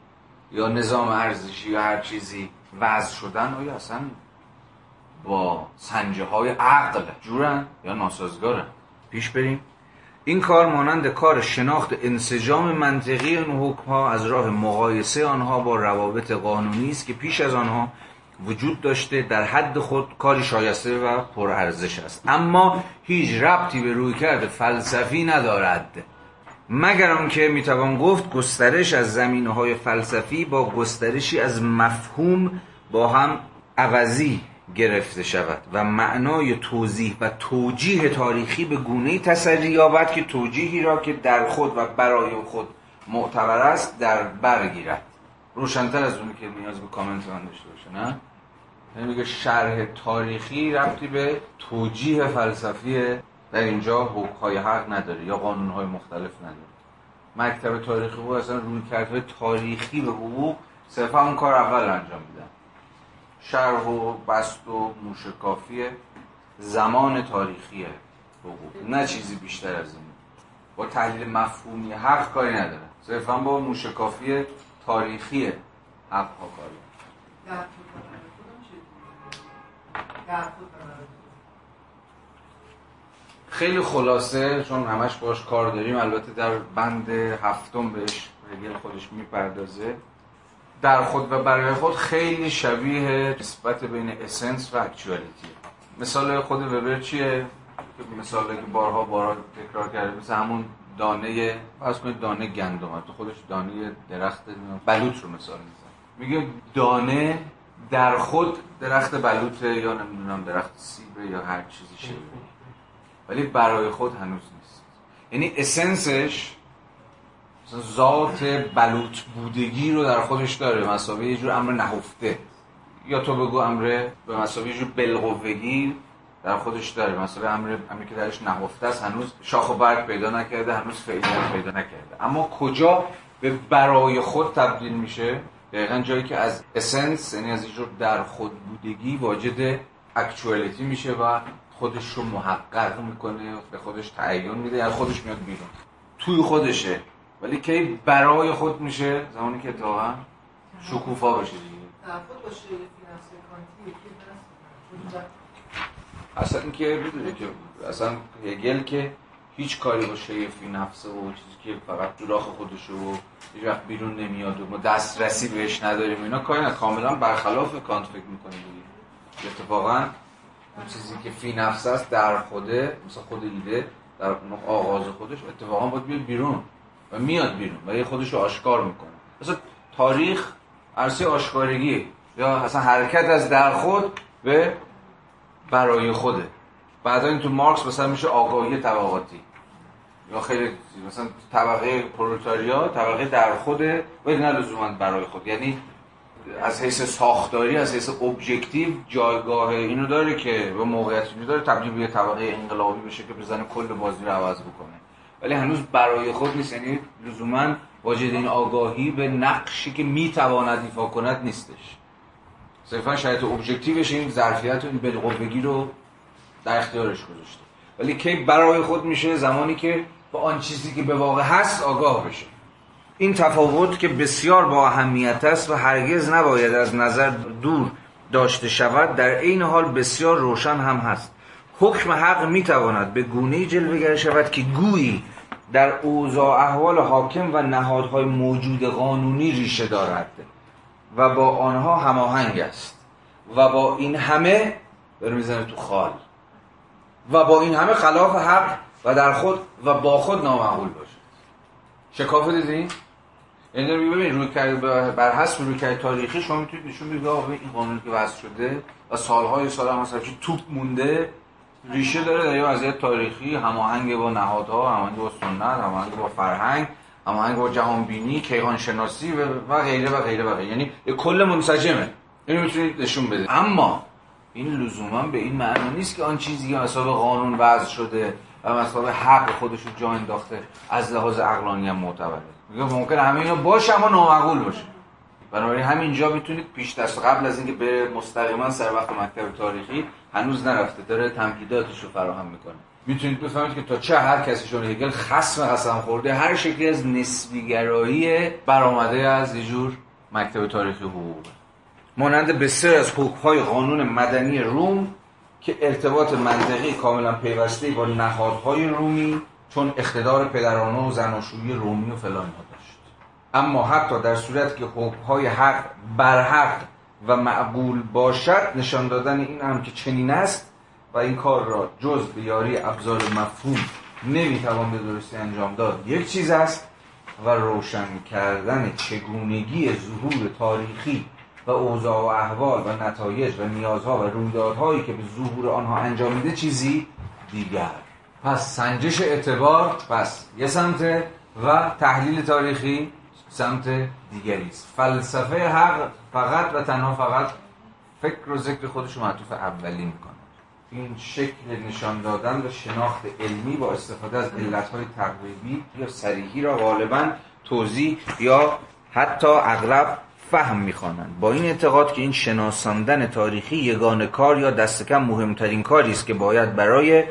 یا نظام ارزشی یا هر چیزی وضع شدن آیا اصلا با سنجه های عقل جورن یا ناسازگارن؟ پیش بریم. این کار مانند کار شناخت انسجام منطقی این حکم ها از راه مقایسه آنها با روابط قانونی است که پیش از آنها وجود داشته در حد خود کاری شایسته و پرارزش است. اما هیچ ربطی به روی کرده فلسفی ندارد. مگر آنکه می‌توان گفت گسترش از زمینه های فلسفی با گسترشی از مفهوم با هم عوضی گرفته شود و معنای توضیح و توجیه تاریخی به گونه تسری یابد که توجیهی را که در خود و برای خود معتبر است در برگیرد روشنتر از اونی که نیاز به کامنت من داشته باشه نه؟ یعنی میگه شرح تاریخی ربطی به توجیه فلسفی در اینجا حقوقهای حق نداره یا قانونهای مختلف نداره. مکتب تاریخی حقوق اصلا رویکردهای تاریخی به حقوق صرفا اون کار اول انجام میدن شرح و بست و موشکافی زمان تاریخی حقوق. نه چیزی بیشتر از این با تحلیل مفهومی حق کاری نداره. صرفا با موشکافی تاریخی حق ها کاری خیلی خلاصه چون همش باش کار داریم. البته در بند هفتم بهش رگل خودش می‌پردازه. در خود و برای خود خیلی شبیه نسبت بین اسنس و اکچوالیتی مثال خود وبر چیه؟ مثالی که بارها بارها تکرار کرده مثل همون دانه فرض کنید دانه گندم. تو خودش دانه درخت بلوط رو مثال میزن میگه دانه در خود درخت بلوطه یا نمی‌دونم درخت سیبه یا هر چیزی شبیه ولی برای خود هنوز نیست. یعنی اسنسش ذات بلوط بودگی رو در خودش داره. مسابقه یه جور امر نهفته. یا تو بگو امر به مسابقه یه جور بلغوگی در خودش داره. مثلا امر امری که درش نهفته است هنوز شاخ و برگ پیدا نکرده هنوز فعلیت پیدا نکرده. اما کجا به برای خود تبدیل میشه؟ دقیقا جایی که از اسنس یعنی از جور در خود بودگی واجد اکچوالیتی میشه و خودش رو محقق می‌کنه به خودش تعیین میده یعنی خودش میاد بیرون. توی خودشه. ولی کی برای خود میشه؟ زمانی که اتفاقا شکوفا بشه دیگه. اصلا اینکه می‌دونه که اصلا هگل که هیچ کاری با شیفی نفسه و چیزی که فقط دوراخ خودشه و هیچ وقت بیرون نمیاد و ما دسترسی بهش نداریم اینا کاری نه. کاملا برخلاف کانت فکر می‌کنیم دیگه. اتفاقا اون چیزی که فی نفس است در خوده مثلا خود ایده در آغاز خودش اتفاقا باید بیاد بیرون و میاد بیرون و یه خودش رو آشکار می‌کنه. مثلا تاریخ عرصه آشکارگی یا اصلا حرکت از در خود به برای خوده. بعدا این تو مارکس مثلا میشه آگاهی طبقاتی. یا خیلی مثلا طبقه پرولتاریا طبقه در خوده ولی نه لزوما برای خود. یعنی از حیث ساختاری از حیث objective جایگاه اینو داره که به موقعیت داره تبدیل به طبقه انقلابی بشه که بزنه کل بازی رو عوض بکنه. ولی هنوز برای خود نیست. یعنی لزوما واجد این آگاهی به نقشی که می‌تواند ایفا کند نیستش. صرفا شرایط ابجکتیوش این ظرفیت این رو در اختیارش گذاشته. ولی کی برای خود میشه؟ زمانی که با آن چیزی که به واقع هست آگاه بشه. این تفاوت که بسیار با اهمیت است و هرگز نباید از نظر دور داشته شود در عین حال بسیار روشن هم هست. حکم حق می‌تواند به گونه جلوه شود که گویی در اوضاع احوال حاکم و نهادهای موجود قانونی ریشه دارد و با آنها هماهنگ است و با این همه بر می‌زنه تو خال و با این همه خلاف حق و در خود و با خود نامعقول باشد شکافه دیدین؟ یعنی ببین روی کرد بر حسب روی کرد تاریخی شما می‌تونید نشون بدید این قانونی که وضع شده و سالهای سال هم مثلا توپ مونده ریشه داره در یه وضعیت تاریخی. هماهنگ با نهادها هماهنگ با سنت هماهنگ با فرهنگ هماهنگ با جهان بینی کیهان شناسی و غیره و غیره و غیره. یعنی کل منسجمه. اینو می‌تونید نشون بده اما این لزوما به این معنی نیست که آن چیزی که مثلا قانون وضع شده و مثلا حق خودش رو جا انداخته. از لحاظ عقلانی هم معتبره. میگه ممکن همه اینا باشه اما نامعقول باشه. بنابراین همینجا می‌تونید پیش دست قبل از اینکه به مستقیما سر وقت مکتب تاریخی هنوز نرفته. داره تمهیداتش رو فراهم می‌کنه. می‌تونید بفهمید که تا چه هر کسی شون هگل خصم قسم خورده. هر شکلی از نسبیگرایی برآمده از یه جور مکتب تاریخی حقوق. مانند بسیار از حکم‌های قانون مدنی روم که ارتباط منطقی کاملا پیوسته با نهادهای رومی چون اقتدار پدرانه و زناشویی رومی و فلان داشت. اما حتی در صورت که حکمهای حق برحق و معقول باشد نشان دادن این هم که چنین است و این کار را جز به یاری ابزار مفهوم نمی‌توان به درستی انجام داد. یک چیز است و روشن کردن چگونگی ظهور تاریخی و اوضاع و احوال و نتایج و نیازها و رویدادهایی که به ظهور آنها انجام میده چیزی دیگر. پس سنجش اعتبار پس یه سمت و تحلیل تاریخی سمت دیگری است. فلسفه حق فقط و تنها فقط فکر و ذکر خودش رو معطوف اولی می‌کنه. این شکل نشان دادن و شناخت علمی با استفاده از علتهای تقریبی یا سریحی را غالبا توضیح یا حتی اغلب فهم می‌خوانند. با این اعتقاد که این شناساندن تاریخی یگان کار یا دست کم مهمترین کاری است که باید برای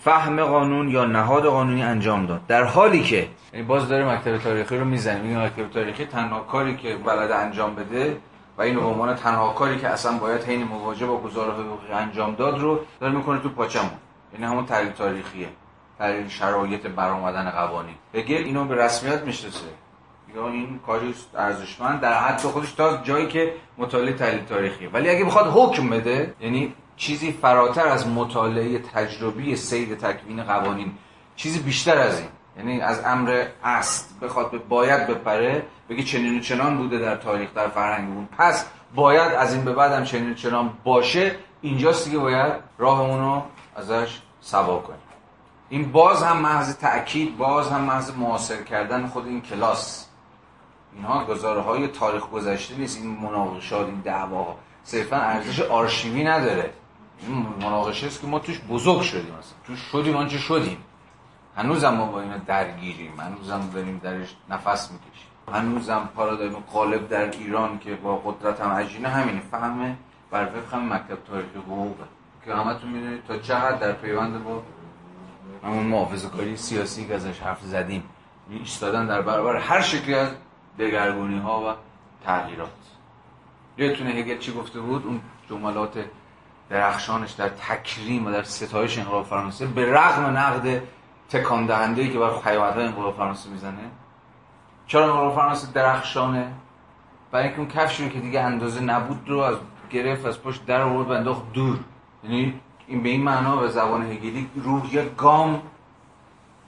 فهم قانون یا نهاد قانونی انجام داد. در حالی که یعنی باز داره مکتب تاریخی رو می‌زنه میگه مکتب تاریخی تنها کاری که بلد انجام بده و این به عنوان تنها کاری که اصلا باید حین مواجهه با گزاره حقوقی انجام داد رو داره می‌کنه تو پاچمون. یعنی همون تحلیل تاریخیه. تحلیل شرایط برآمدن قوانین. بگه اینو به رسمیت می‌شناسه. یا این کاری ارزشمند در حد خودش تا جایی که مطالعه تحلیل تاریخیه. ولی اگه بخواد حکم بده یعنی چیزی فراتر از مطالعه تجربی سید تکوین قوانین چیزی بیشتر از این. یعنی از امر است بخواد به باید بپره بگه چنین و چنان بوده در تاریخ در فرهنگمون پس باید از این به بعد هم چنین و چنان باشه اینجاست که باید راهمون رو ازش سوا کنیم. این باز هم محض تأکید باز هم محض معاصر کردن خود این کلاس. اینها گزاره های تاریخ گذشته نیست. این مناقشات این دعواها صرفا ارزش آرشیوی نداره. این مناقشه است که ما توش بزرگ شدیم مثلا توش شدیم آنچه شدیم. هنوزم ما با اینا درگیریم. هنوزم داریم درش نفس می‌کشیم. هنوزم پارادایم قالب در ایران که با قدرت هم عجینه همینه. فهمه بر هم مکتب تاریخی حقوقه. که همتون می‌دونید تا حد در پیوند با همون محافظه کاری سیاسی که ازش حرف زدیم. ایستادن در برابر هر شکلی از دگرگونی ها و تغییرات. یادتونه هگل چی گفته بود؟ اون جملات درخشانش در تکریم و در ستایش انقلاب فرانسه به رغم نقد تکان دهنده ای که بر پیامدهای انقلاب فرانسه می‌زنه. چرا انقلاب فرانسه درخشانه؟ برای اینکه اون کفشی که دیگه اندازه نبود رو از گرفت از پشت در آورد و انداخت دور. یعنی این به این معنا به زبان هگلی روح یک گام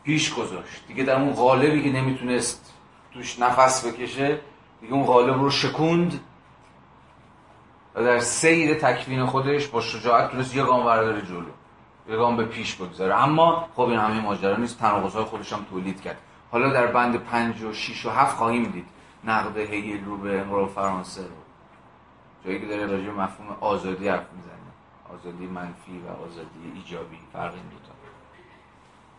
پیش گذاشت. دیگه در اون غالبی که نمی‌تونست توش نفس بکشه دیگه اون غالب رو شکوند و در سیر تکوین خودش با شجاعت تونست یه گام برداره جلو. یه گام به پیش بگذاره. اما خب این همه ماجرا نیست. تناقض‌های خودش هم تولید کرد. حالا در بند پنج و 6 و 7 خواهیم دید. نقد هگل رو به انقلاب فرانسه رو. جایی که داره راجع مفهوم آزادی حرف می‌زنه. آزادی منفی و آزادی ایجابی. فرق این دوتا.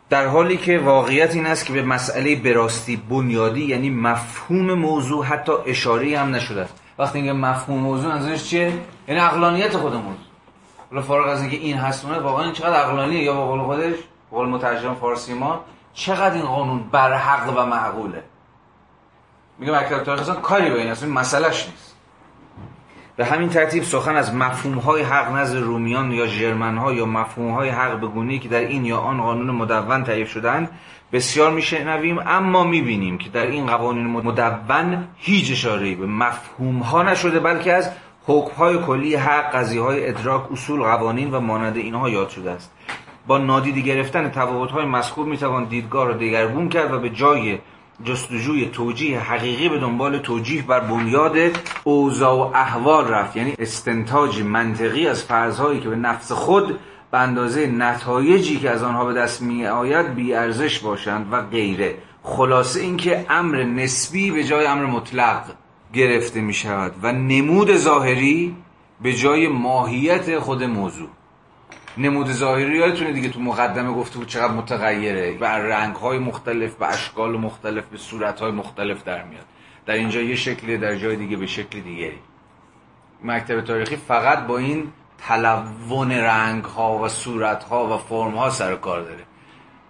در حالی که واقعیت این است که به مسئله براستی بنیادی یعنی مفهوم موضوع حتی اشاره هم نشده است. وقتی اینکه مفهوم موضوع نظرش چیه؟ یعنی عقلانیت خود موضوع حالا فارغ از اینکه این هستونه واقعا این چقدر عقلانیه یا به قول خودش؟ به قول مترجم فارسی ما چقدر این قانون برحق و معقوله؟ میگه مکتب تاریخ کاری به این اصلا مسئلهش نیست. به همین ترتیب سخن از مفهوم های حق نزد رومیان یا ژرمن ها یا مفهوم های حق به گونه‌ای که در این یا آن قانون مدون تعریف شدند بسیار میشنویم اما می‌بینیم که در این قوانین مدون هیچ اشاره به مفهوم ها نشده بلکه از حکم های کلی حق قضیه های ادراک اصول قوانین و مانند اینها یاد شده است. با نادیده گرفتن تفاوت های مذکور می‌توان دیدگاه را دگرگون کرد و به جای جستجوی توجیه حقیقی به دنبال توجیه بر بنیاد اوضاع و احوال رفت. یعنی استنتاج منطقی از فرضهایی که به نفس خود به اندازه نتایجی که از آنها به دست می آید بی ارزش باشند و غیره. خلاصه اینکه امر نسبی به جای امر مطلق گرفته می شود و نمود ظاهری به جای ماهیت خود موضوع. نمود ظاهری یادتونه دیگه تو مقدمه گفته بود چقدر متغیره؟ بر رنگ های مختلف به اشکال مختلف به صورت های مختلف در میاد. در اینجا یه شکلی در جای دیگه به شکل دیگری مکتب تاریخی فقط با این تلون رنگ ها و صورت ها و فرم ها سر کار داره.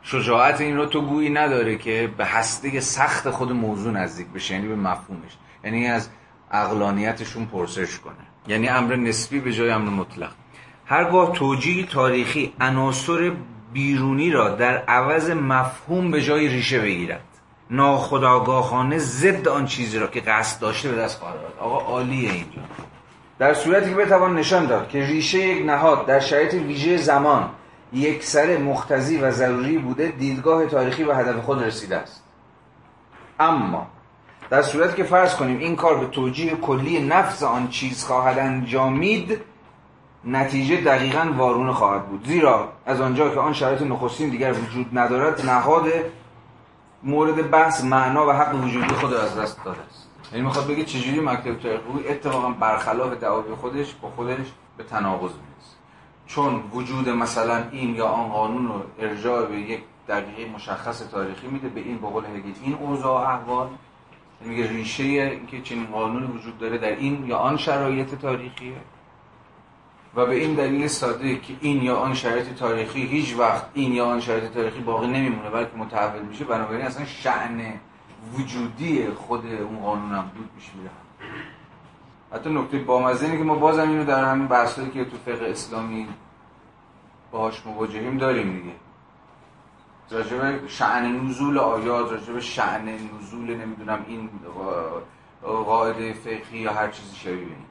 شجاعت این رو تو گویی نداره که به هسته سخت خود موضوع نزدیک بشه یعنی به مفهومش. یعنی از اقلانیتشون پرسش کنه. یعنی امر نسبی به جای امر مطلق. هرگاه توجیه تاریخی عناصر بیرونی را در عوض مفهوم به جای ریشه بگیرد. ناخداگاهانه ضد آن چیزی را که قصد داشته به دست خواهد آقا عالیه اینجا. در صورتی که بتوان نشان داد که ریشه یک نهاد در شرایط ویژه زمان یک سر مختزی و ضروری بوده دیدگاه تاریخی و هدف خود رسیده است. اما در صورتی که فرض کنیم این کار به توجیه کلی نفس آن چیز خواهد انجامید نتیجه دقیقا وارونه خواهد بود. زیرا از آنجا که آن شرایط نخستین دیگر وجود ندارد نهاد مورد بحث معنا و حق وجودی خود از دست داده است. یعنی می‌خواد بگه چجوری مکتب تاریخی اتفاقا برخلاف دعاوی خودش با خودش به تناقض می‌رسه. چون وجود مثلا این یا آن قانون رو ارجاع به یک دقیقه مشخص تاریخی میده به این بقول هگل. این اوضاع احوال میگه ریشه اینکه چنین قانون وجود داره در این یا آن شرایط تاریخیه. و به این دلیل ساده که این یا آن شرایط تاریخی هیچ وقت این یا آن شرایط تاریخی باقی نمیمونه بلکه متحول میشه. بنابراین اصلا شعن وجودی خود اون قانون هم دود میشه میره. حتی نکته بامزه اینه که ما بازم اینو در همین بحثایی که تو فقه اسلامی باهاش مواجهیم داریم دیگه. راجب شعن نزول آیات راجب شعن نزول نمی‌دونم این قاعده فقهی یا هر چیزی شبیه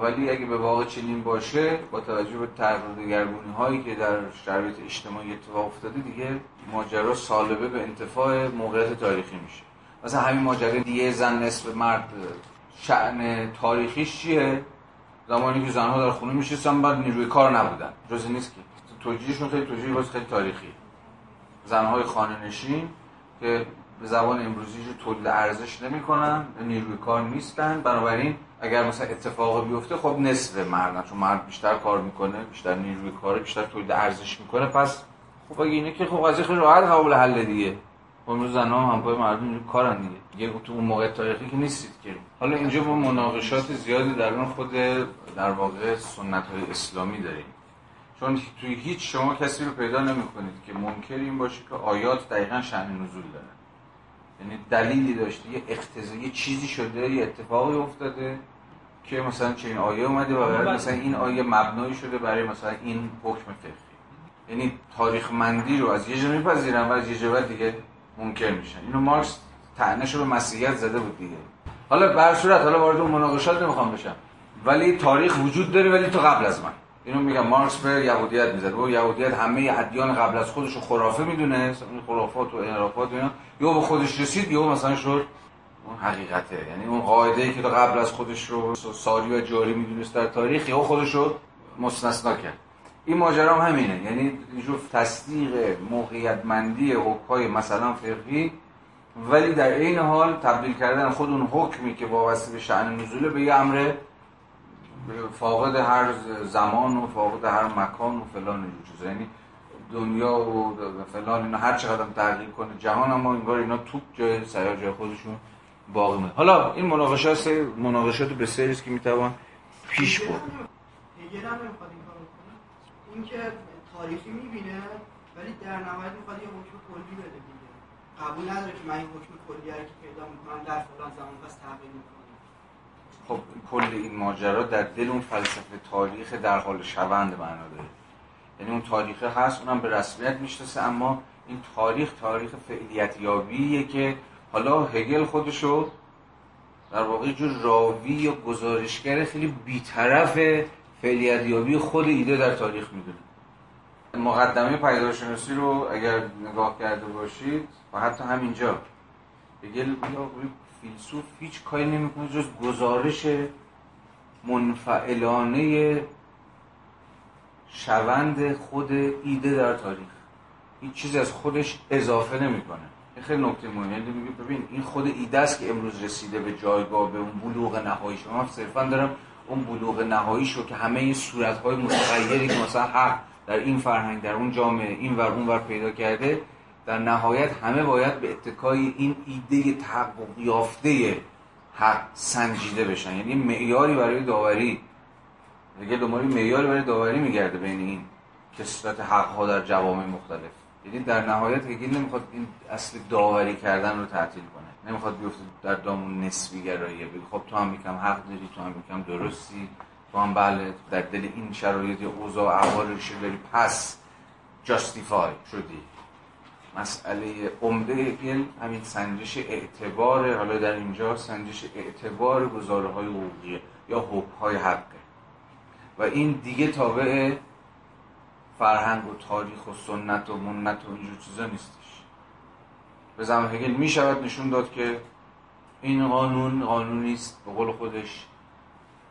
ولی اگه به واقع چنین باشه با توجه به تغییر هایی که در شرایط اجتماعی اتفاق افتاده دیگه ماجرا سالبه به انتفاع موقعیت تاریخی میشه. مثلا همین ماجرا دیگه زن نصف مرد شعن تاریخیش چیه؟ زمانی که زنها در خونه میشستن بعد نیروی کار نبودن. جز نیست که. توجیهشون خیلی توجیه باز خیلی تاریخی زنهای خانه نشین که به زبان امروزی تولید ارزش نمی‌کنن نیروی کار نیستن. بنابراین اگر مثلا اتفاقی بیفته خب نصف مردن چون مرد بیشتر کار می‌کنه بیشتر نیروی کار بیشتر تولید ارزش می‌کنه. پس خب اگه اینه که خب قضیه خیلی راحت قابل حل دیگه. امروز زنها هم پای مردم کارن دیگه. دیگه تو اون موقع تاریخی که نیستید که. حالا اینجا ما مناقشات زیادی در اون خود در واقع سنت های اسلامی داریم. چون توی هیچ شما کسی رو پیدا نمی‌کنید که منکر این باشه که آیات دقیقا شأن نزول دارن یعنی دلیلی داشته یه اقتضا یه چیزی شده یه اتفاقی افتاده که مثلا چه این آیه اومده و بعد مثلا این آیه مبنایی شده برای مثلا این حکم فقهی. یعنی تاریخ مندی رو از یه جا میپذیرن و از یه جا دیگه منکر میشن. اینو مارکس تعنش رو به مسیحیت زده بود دیگه. حالا به صورت حالا وارد اون مناقشات نمی‌خوام بشم. ولی تاریخ وجود داره ولی تو قبل از من. اینو میگم مارکس به یهودیت می‌زد. و یهودیت همه ادیان قبل از خودش رو خرافه می‌دونه. این خرافات و انحرافات اینا. یا به خودش رسید یا مثلا شد اون حقیقته. یعنی اون قاعده ای که تو قبل از خودش رو ساری و جاری می‌دونست در تاریخ یا خودش رو مستثنا کرد. این ماجرا هم همینه. یعنی اینجور تصدیق موقعیتمندی حکمای مثلا فقهی ولی در این حال تبدیل کردن خود اون حکمی که وابسته به شأن نزوله به یه امر فاقد هر زمان و فاقد هر مکان و فلان اینجور چیزا. یعنی دنیا و فلان اینا هر چقدر تغییر کنه جهان اما انگار اینا توپ جای سیار جای خودشون باقی مونده. حالا این مناقشات مناقشات بسیاری است که می‌توان پیش برد. هگل هم نمی‌خواد این کارو کنه. این که تاریخی می‌بینه ولی در نهایت می‌خواد یه حکم کلی بده دیگه. قبول نداره که من این حکم کلی که پیدا می‌کنم در فلان زمان پس تغییر می‌کنم. خب کل این ماجرا در دل اون فلسفه تاریخ در حال شوند معنا داره. یعنی اون تاریخ هست اونم به رسمیت می‌شناسه اما این تاریخ تاریخ فعلیت یابیه که حالا هگل خودشو در واقع جور راوی یا گزارشگر خیلی بیطرف فعلیت یابی خود ایده در تاریخ می‌دونه. مقدمه پیداشناسی رو اگر نگاه کرده باشید و حتی همینجا هگل فیلسوف هیچ کاری نمی‌کنه جز گزارش منفعلانه شوند خود ایده در تاریخ. هیچ چیز از خودش اضافه نمی‌کنه. این خیلی نکته مهمه. یعنی میگه ببین این خود ایده است که امروز رسیده به جایگاه به اون بلوغ نهایی شما. صرفا دارم اون بلوغ نهایی شو که همه این صورت‌های متغیری که مثلا حق در این فرهنگ در اون جامعه این ور اون ور پیدا کرده در نهایت همه باید به اتکای این ایده تحقق یافته حق سنجیده بشن. یعنی معیاری برای داوری. دیگه دنبال معیاری برای داوری میگرده بین این کسرت حق ها در جوامع مختلف. یعنی در نهایت هگل نمی‌خواد این اصل داوری کردن رو تعطیل کنه. نمی‌خواد بیفته در دامون نسبی گرایی. بگه خب تو هم میکم حق داری تو هم میکم درستی. تو هم بله در دل این شرایط اوضاع احوال داری. پس جاستیفای شدی. مسئله عمده هگل همین سنجش اعتبار حالا در اینجا سنجش اعتبار گزاره های حقوقیه یا حکم های حقه. و این دیگه تابع فرهنگ و تاریخ و سنت و منت و اینجور چیزا نیستش. به زمان هگل می شود نشون داد که این قانون قانونی است به قول خودش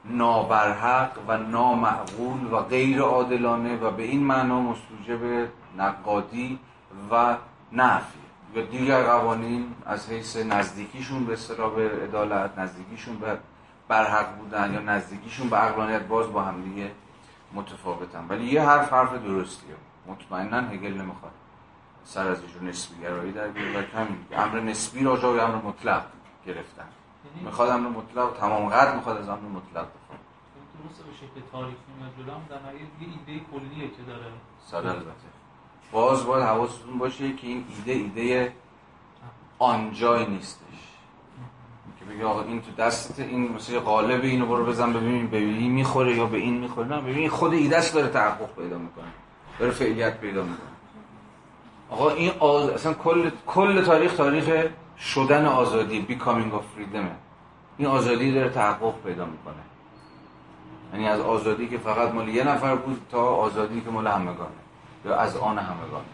نابرحق و نامعقول و غیر عادلانه و به این معنا مستوجب نقادی و نفی. یا دیگر قوانین از حیث نزدیکیشون به اصطلاح به عدالت نزدیکیشون به برحق بودن یا نزدیکیشون به عقلانیت باز با هم دیگه متفاوتن. ولی یه حرف حرف درستیه. مطمئنا هگل نمی‌خواد سر از ایشون نسبی گرایی در بیاره و همین امر نسبی را جای امر مطلق گرفتن. می‌خواد امر مطلق تمام قد می‌خواد از امر مطلق بخواد. درسته به شکل تاریخی جلو هم در ایده کلیه که داره. سال البته. باز باید حواستون باشه که این ایده ایده آنجای نیستش. که بگی آقا این تو دستت این مثل قالب اینو برو بزن ببین به این می‌خوره یا به این می‌خوره؟ نه ببین خود ایده است داره تحقق پیدا می‌کنه. داره فعلیت پیدا می‌کنه. آقا این آز... اصلا کل کل تاریخ تاریخ شدن آزادی بیکامینگ آف فریدم این آزادی داره تحقق پیدا می‌کنه. یعنی از آزادی که فقط مال یه نفر بود تا آزادی که مال همگانه. یا از آن همگانه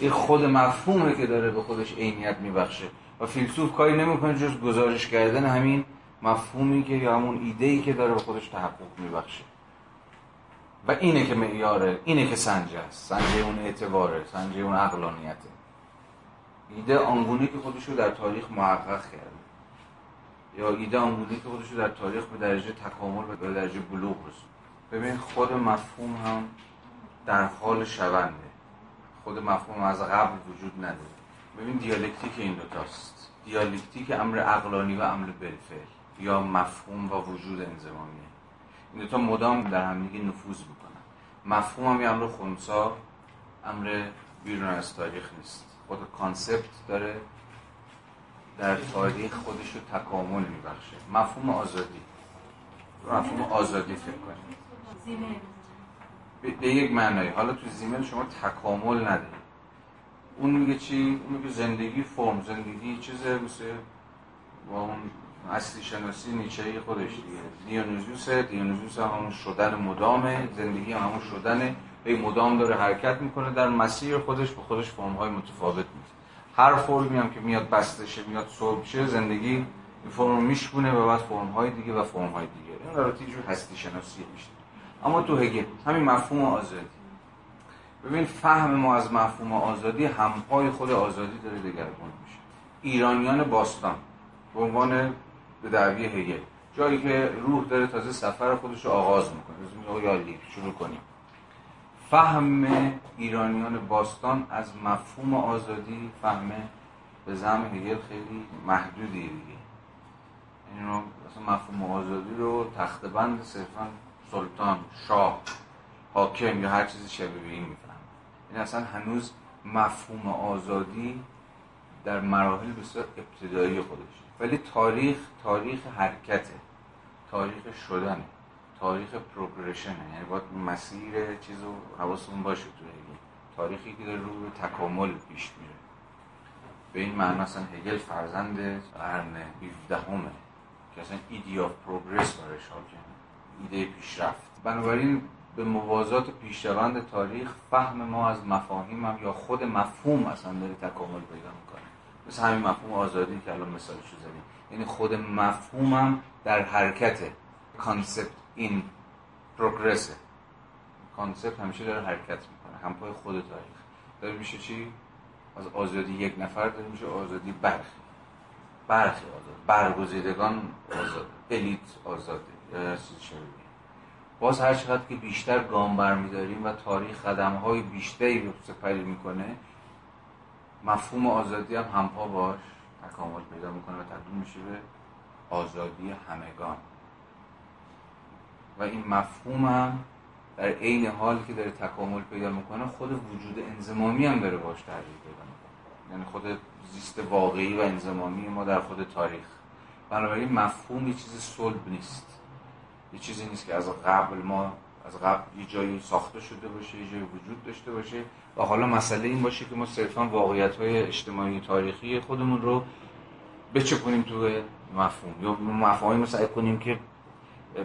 این خود مفهومه که داره به خودش عینیت میبخشه و فیلسوف کاری نمی‌کنه جز گزارش کردن همین مفهومی که یا همون ایده ای که داره به خودش تحقق میبخشه. و اینه که معیاره اینه که سنجه است. سنجه اون اعتباره سنجه اون عقلانیته. ایده آنگونه که خودش رو در تاریخ محقق کرده. یا ایده آنگونه که خودش رو در تاریخ به درجه تکامل و به درجه بلوغ رسون ببین خود مفهوم هم در حال شدنه. خود مفهوم از قبل وجود نداره. ببین دیالکتیک این دوتاست دیالکتیک امر عقلانی و امر بالفعل یا مفهوم و وجود انضمامیه این دوتا مدام در همدیگه نفوذ می‌کنن. مفهوم هم یه امر خونسا امر بیرون از تاریخ نیست. خود concept داره در تاریخ خودش رو تکامل میبخشه. مفهوم آزادی. مفهوم آزادی فکر کنید به یک معنایی. حالا تو زیمل شما تکامل نداری. اون میگه چی؟ اون میگه زندگی فرم. زندگی چیزه؟ مثل با اون اصلی شناسی نیچه خودش دیگه. دیونوزیوس. هم همون شدن مدامه. زندگی هم همون شدنه. به مدام داره حرکت می‌کنه. در مسیر خودش به خودش فرم های متفاوت میده هر فرمی هم که میاد بسته شه میاد صلب زندگی این فرم رو میشکونه و بعد فرم های دیگه و فرم های دیگه. این قرار جور هستی شناسی میشه اما تو هگل همین مفهوم آزادی. ببین فهم ما از مفهوم آزادی همپای خود آزادی داره دگرگون میشه. ایرانیان باستان به عنوان به دعوی هگل جایی که روح داره تازه سفر خودش رو آغاز می‌کنه. از یا شروع کنیم. فهم ایرانیان باستان از مفهوم آزادی فهم به زم هگل خیلی محدودی دیگه. این رو مفهوم آزادی رو تخت بند صرفا سلطان شاه حاکم یا هر چیزی شبیه به این میفهم این اصلا هنوز مفهوم آزادی در مراحل بسیار ابتدایی خودش ولی تاریخ تاریخ حرکته. تاریخ شدنه. تاریخ پروگرشن یعنی باید مسیر چیز رو حواسمون باشه تو هگل تاریخی که داره رو تکامل پیش میره. به این معنی اصلا هگل فرزند قرن 17 همه که اصلا idea of progress برش حاکمه ایده پیشرفت. بنابراین به موازات پیشروند تاریخ فهم ما از مفاهیم هم یا خود مفهوم اصلا داره تکامل پیدا می‌کنه. مثل همین مفهوم آزادی که الان مثالش زدیم. یعنی خود مفهومم در حرکته concept in progress ه concept همیشه داره حرکت می‌کنه. هم پای خود تاریخ. داره میشه چی؟ از آزادی یک نفر داره میشه آزادی برخی. برخی آزاد. برگزیدگان آزاد. الیت آزاده یا باز هر چقدر که بیشتر گام برمیداریم و تاریخ قدم های بیشتری رو سپری می‌کنه مفهوم آزادی هم همپا باش تکامل پیدا می‌کنه و تبدیل میشه به آزادی همگان. و این مفهوم هم در عین حال که داره تکامل پیدا می‌کنه خود وجود انزمامی هم داره باش تغییر پیدا می‌کنه. یعنی خود زیست واقعی و انزمامی ما در خود تاریخ. بنابراین مفهوم یه چیز صلب نیست. یه چیزی نیست که از قبل ما از قبل یه جایی ساخته شده باشه یه جایی وجود داشته باشه. و حالا مسئله این باشه که ما صرفا واقعیت های اجتماعی تاریخی خودمون رو بچپونیم تو مفهوم. یا مفاهیم سعی کنیم که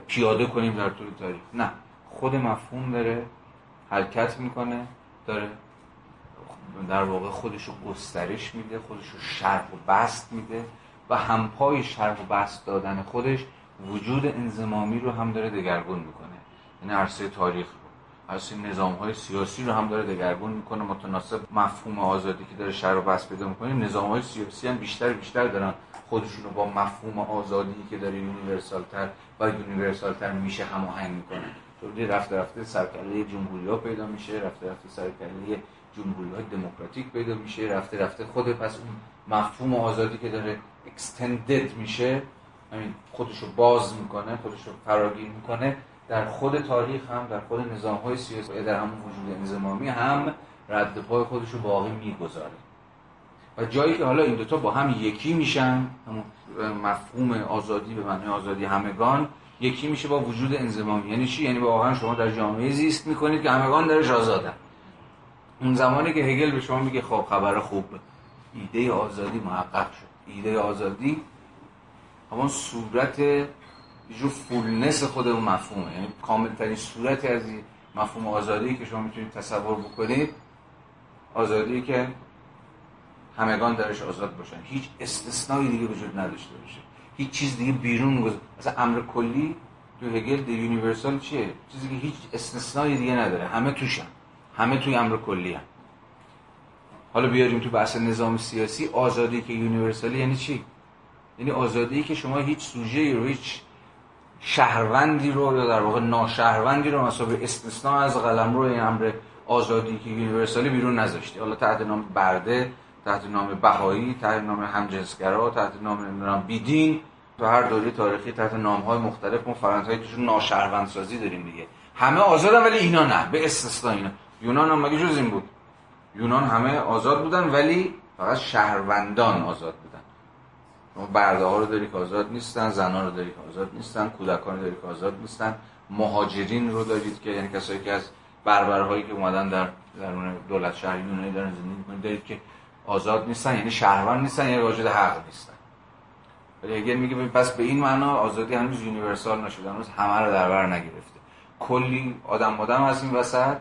پیاده کنیم در طول تاریخ. نه خود مفهوم داره حرکت می‌کنه داره در واقع خودش رو گسترش میده خودش رو شرح و بست میده و همپای شرح و بست دادن خودش وجود انزمامی رو هم داره دگرگون می‌کنه. یعنی عرصه تاریخ رو عرصه نظام های سیاسی رو هم داره دگرگون می‌کنه. متناسب مفهوم آزادی که داره شرح و بست پیدا می‌کنه نظام های سیاسی هم بیشتر بیشتر دارن خودشون رو با مفهوم آزادی که داره universal تر و universal تر میشه هماهنگ می‌کنه. تو رفته رفته سر و کله جمهوری ها پیدا میشه رفته رفته سر و کله جمهوری های دموکراتیک پیدا میشه رفته رفته خود پس اون مفهوم آزادی که داره extended میشه همین خودش رو باز می‌کنه خودش رو فراگیر می‌کنه در خود تاریخ هم در خود نظام های سیاسی در همون وجود انضمامی هم رد پای خودش رو باقی می‌گذاره. و جایی که حالا این دوتا با هم یکی میشن همون مفهوم آزادی به معنی آزادی همگان یکی میشه با وجود انزمامی یعنی چی؟ یعنی واقعا شما در جامعه زیست می‌کنید که همگان درش آزادن. اون زمانی که هگل به شما میگه خب خبر خوب ایده آزادی محقق شد. ایده آزادی همون صورت جو فولنس خود اون مفهومه. یعنی کامل ترین صورت از مفهوم آزادی که شما می‌تونید تصور بکنید آزادی که همگان درش آزاد باشن. هیچ استثنایی دیگه وجود نداشته باشه. هیچ چیز دیگه بیرون گذار مثلا امر کلی تو هگل the universal چیه؟ چیزی که هیچ استثنایی دیگه نداره. همه توشن. همه توی امر کلی‌ان. حالا بیاریم تو بحث نظام سیاسی. آزادی که universal ی یعنی چی؟ یعنی آزادی که شما هیچ سوژه رو هیچ شهروندی رو یا در واقع ناشهروندی رو مثلا استثناء از قلم رو این امر آزادی که یونیورسالی بیرون نذاشتی حالا تحت نام برده تحت نام بهایی تحت نام همجنسگرا تحت نام بیدین. تو هر دوره تاریخی تحت نام های مختلف ما فرانسوی توشون ناشهروند سازی داریم دیگه. همه آزادن ولی اینا نه. به استثنا اینا. یونان هم مگه جز این بود؟ یونان همه آزاد بودن ولی فقط شهروندان آزاد برده ها رو داری که آزاد نیستن زنان رو داری که آزاد نیستن کودکان رو داری که آزاد نیستن. مهاجرین رو دارید که یعنی کسایی که از بربرهایی که اومدن در درون دولت شهری یونانی دارن زندگی می‌کنن دارید که آزاد نیستن یعنی شهروند نیستن یعنی واجد حق نیستن. ولی اگر میگه پس به این معنا آزادی هنوز universal نشده هنوز همه رو در بر نگرفته. کلی آدم آدم از این وسط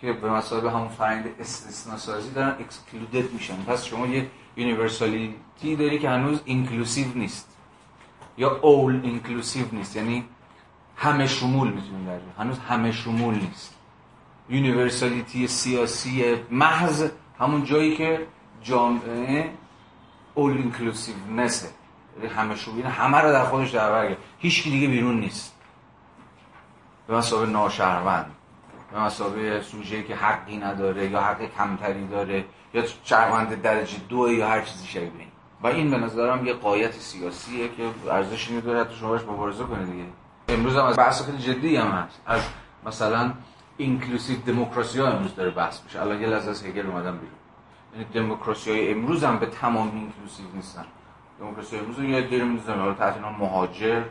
که به مثابه همون فرایند استثنا سازی دارن excluded میشن. پس شما یه universality داری که هنوز inclusive نیست. یا all inclusive نیست. یعنی همه شمول می‌تونیم در هنوز همه شمول نیست. universality سیاسی محض همون جایی که جامعه all inclusiveness ه یعنی همه شمول. همه رو در خودش در بر هیچ دیگه بیرون نیست. به مثابه ناشهروند. به مثابه سوژه که حقی نداره یا حق کمتری داره. یا شهروند درجه دو یا هر چیزی شبیه این. و این به نظرم یه غایت سیاسیه که ارزش اینو داره تو شما باش مبارزه کنه دیگه. امروز هم از بحث خیلی جدی هم هست. از مثلا inclusive democracy ها امروز داره بحث میشه. الان یه لحظه از هگل اومدم بیرون. یعنی دموکراسی های امروز هم به تمام inclusive نیستن. دموکراسی امروز یه دیگه می‌ذارن حالا تحت مهاجر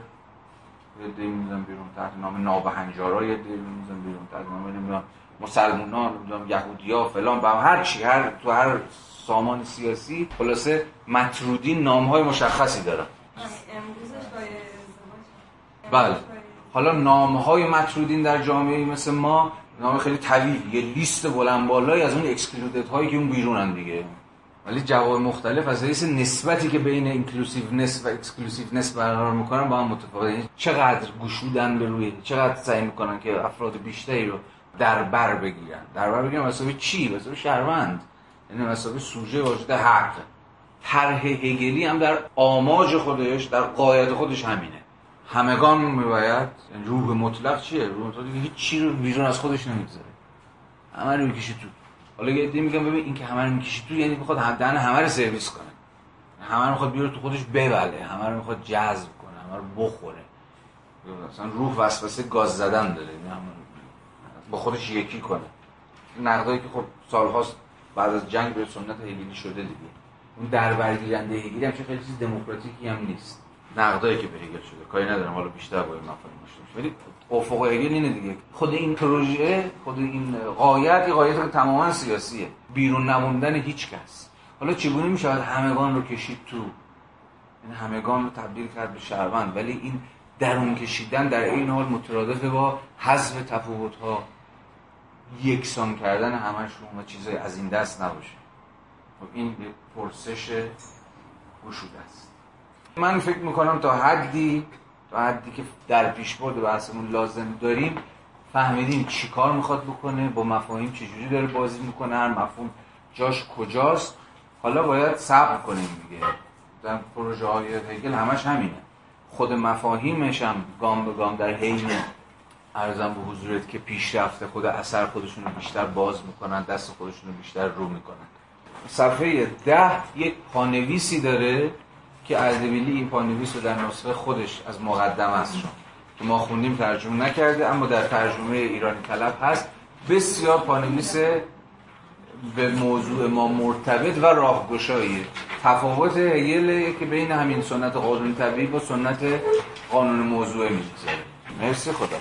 یه دیگه می‌ذارن بیرون تحت نام نابهنجارا یه دیگه می‌ذارن بیرون تحت نام نمی‌دونم مسلمونا نمی‌دونم یهودیا فلان با هر چی هر تو هر سامان سیاسی خلاصه مطرودی نام های مشخصی دارن. بله. حالا نام های مطرودین در جامعه مثل ما نام خیلی طویل یه لیست بلند بالایی از اون excluded هایی که اون بیرونن دیگه. ولی جوامع مختلف از حیث نسبتی که بین inclusiveness و exclusiveness برقرار می‌کنن با هم متفاوته. یعنی چقدر گشودن به روی چقدر سعی می‌کنن که افراد بیشتری رو در بر بگیرن. در بر بگیرن مسابقه چی؟ مسابقه شهروند. یعنی مسابقه سوژه واجد حق. طرح هگلی هم در آماج خودش در قایت خودش همینه. همگان میباید یعنی روح مطلق چیه؟ روح مطلق هیچ چی رو بیرون از خودش نمی‌گذاره. همه رو تو. حالا یه عده میگم ببین این که همه می‌کشه تو یعنی می‌خواد دهن همه رو سرویس کنه. همه رو می‌خواد بیاره تو خودش ببله همه رو می‌خواد جذب کنه همه رو بخوره. مثلا روح وسوسه گاز زدن داره با خودش یکی کنه. نقدایی که خب سالهاست بعد از جنگ به سنت هگلی شده دیگه. اون در برگیرنده هگلی هم خیلی چیز دموکراتیکی هم نیست. نقدایی که به هگل شده کاری ندارم حالا بیشتر با این مفاهیم ولی افق هگل اینه دیگه. خود این پروژه خود این قایت یه قایت تماما سیاسیه. بیرون نموندن هیچ کس. حالا چگونه میشه همگان رو کشید تو؟ این همگان رو تبدیل کرد به شهروند. ولی این درون کشیدن در این حال مترادف با حذف تفاوت ها یکسان کردن همشون و چیزای از این دست نباشه. خب این پرسش گشوده است. من فکر می‌کنم تا حدی تا حدی که در پیشبرد بحثمون لازم داریم فهمیدیم چی کار می‌خواد بکنه با مفاهیم چجوری داره بازی می‌کنه هر مفهوم جاش کجاست. حالا باید صبر کنیم دیگه. در پروژه های هگل همش همینه. خود مفاهیمش هم گام به گام در حین ارزم به حضورت که پیشرفته خود اثر خودشون رو بیشتر باز می‌کنن دست خودشون رو بیشتر رو می‌کنن. صفحه ده یک پانویسی داره. که اردبیلی این پانویس رو در نسخه خودش از مقدم است که ما خوندیم ترجمه نکرده اما در ترجمه ایرانی طلب هست. بسیار پانویس به موضوع ما مرتبط و راهگشاییه تفاوت هگل که بین همین سنت قانون طبیعی با سنت قانون موضوع می‌گذاره مرسی خدا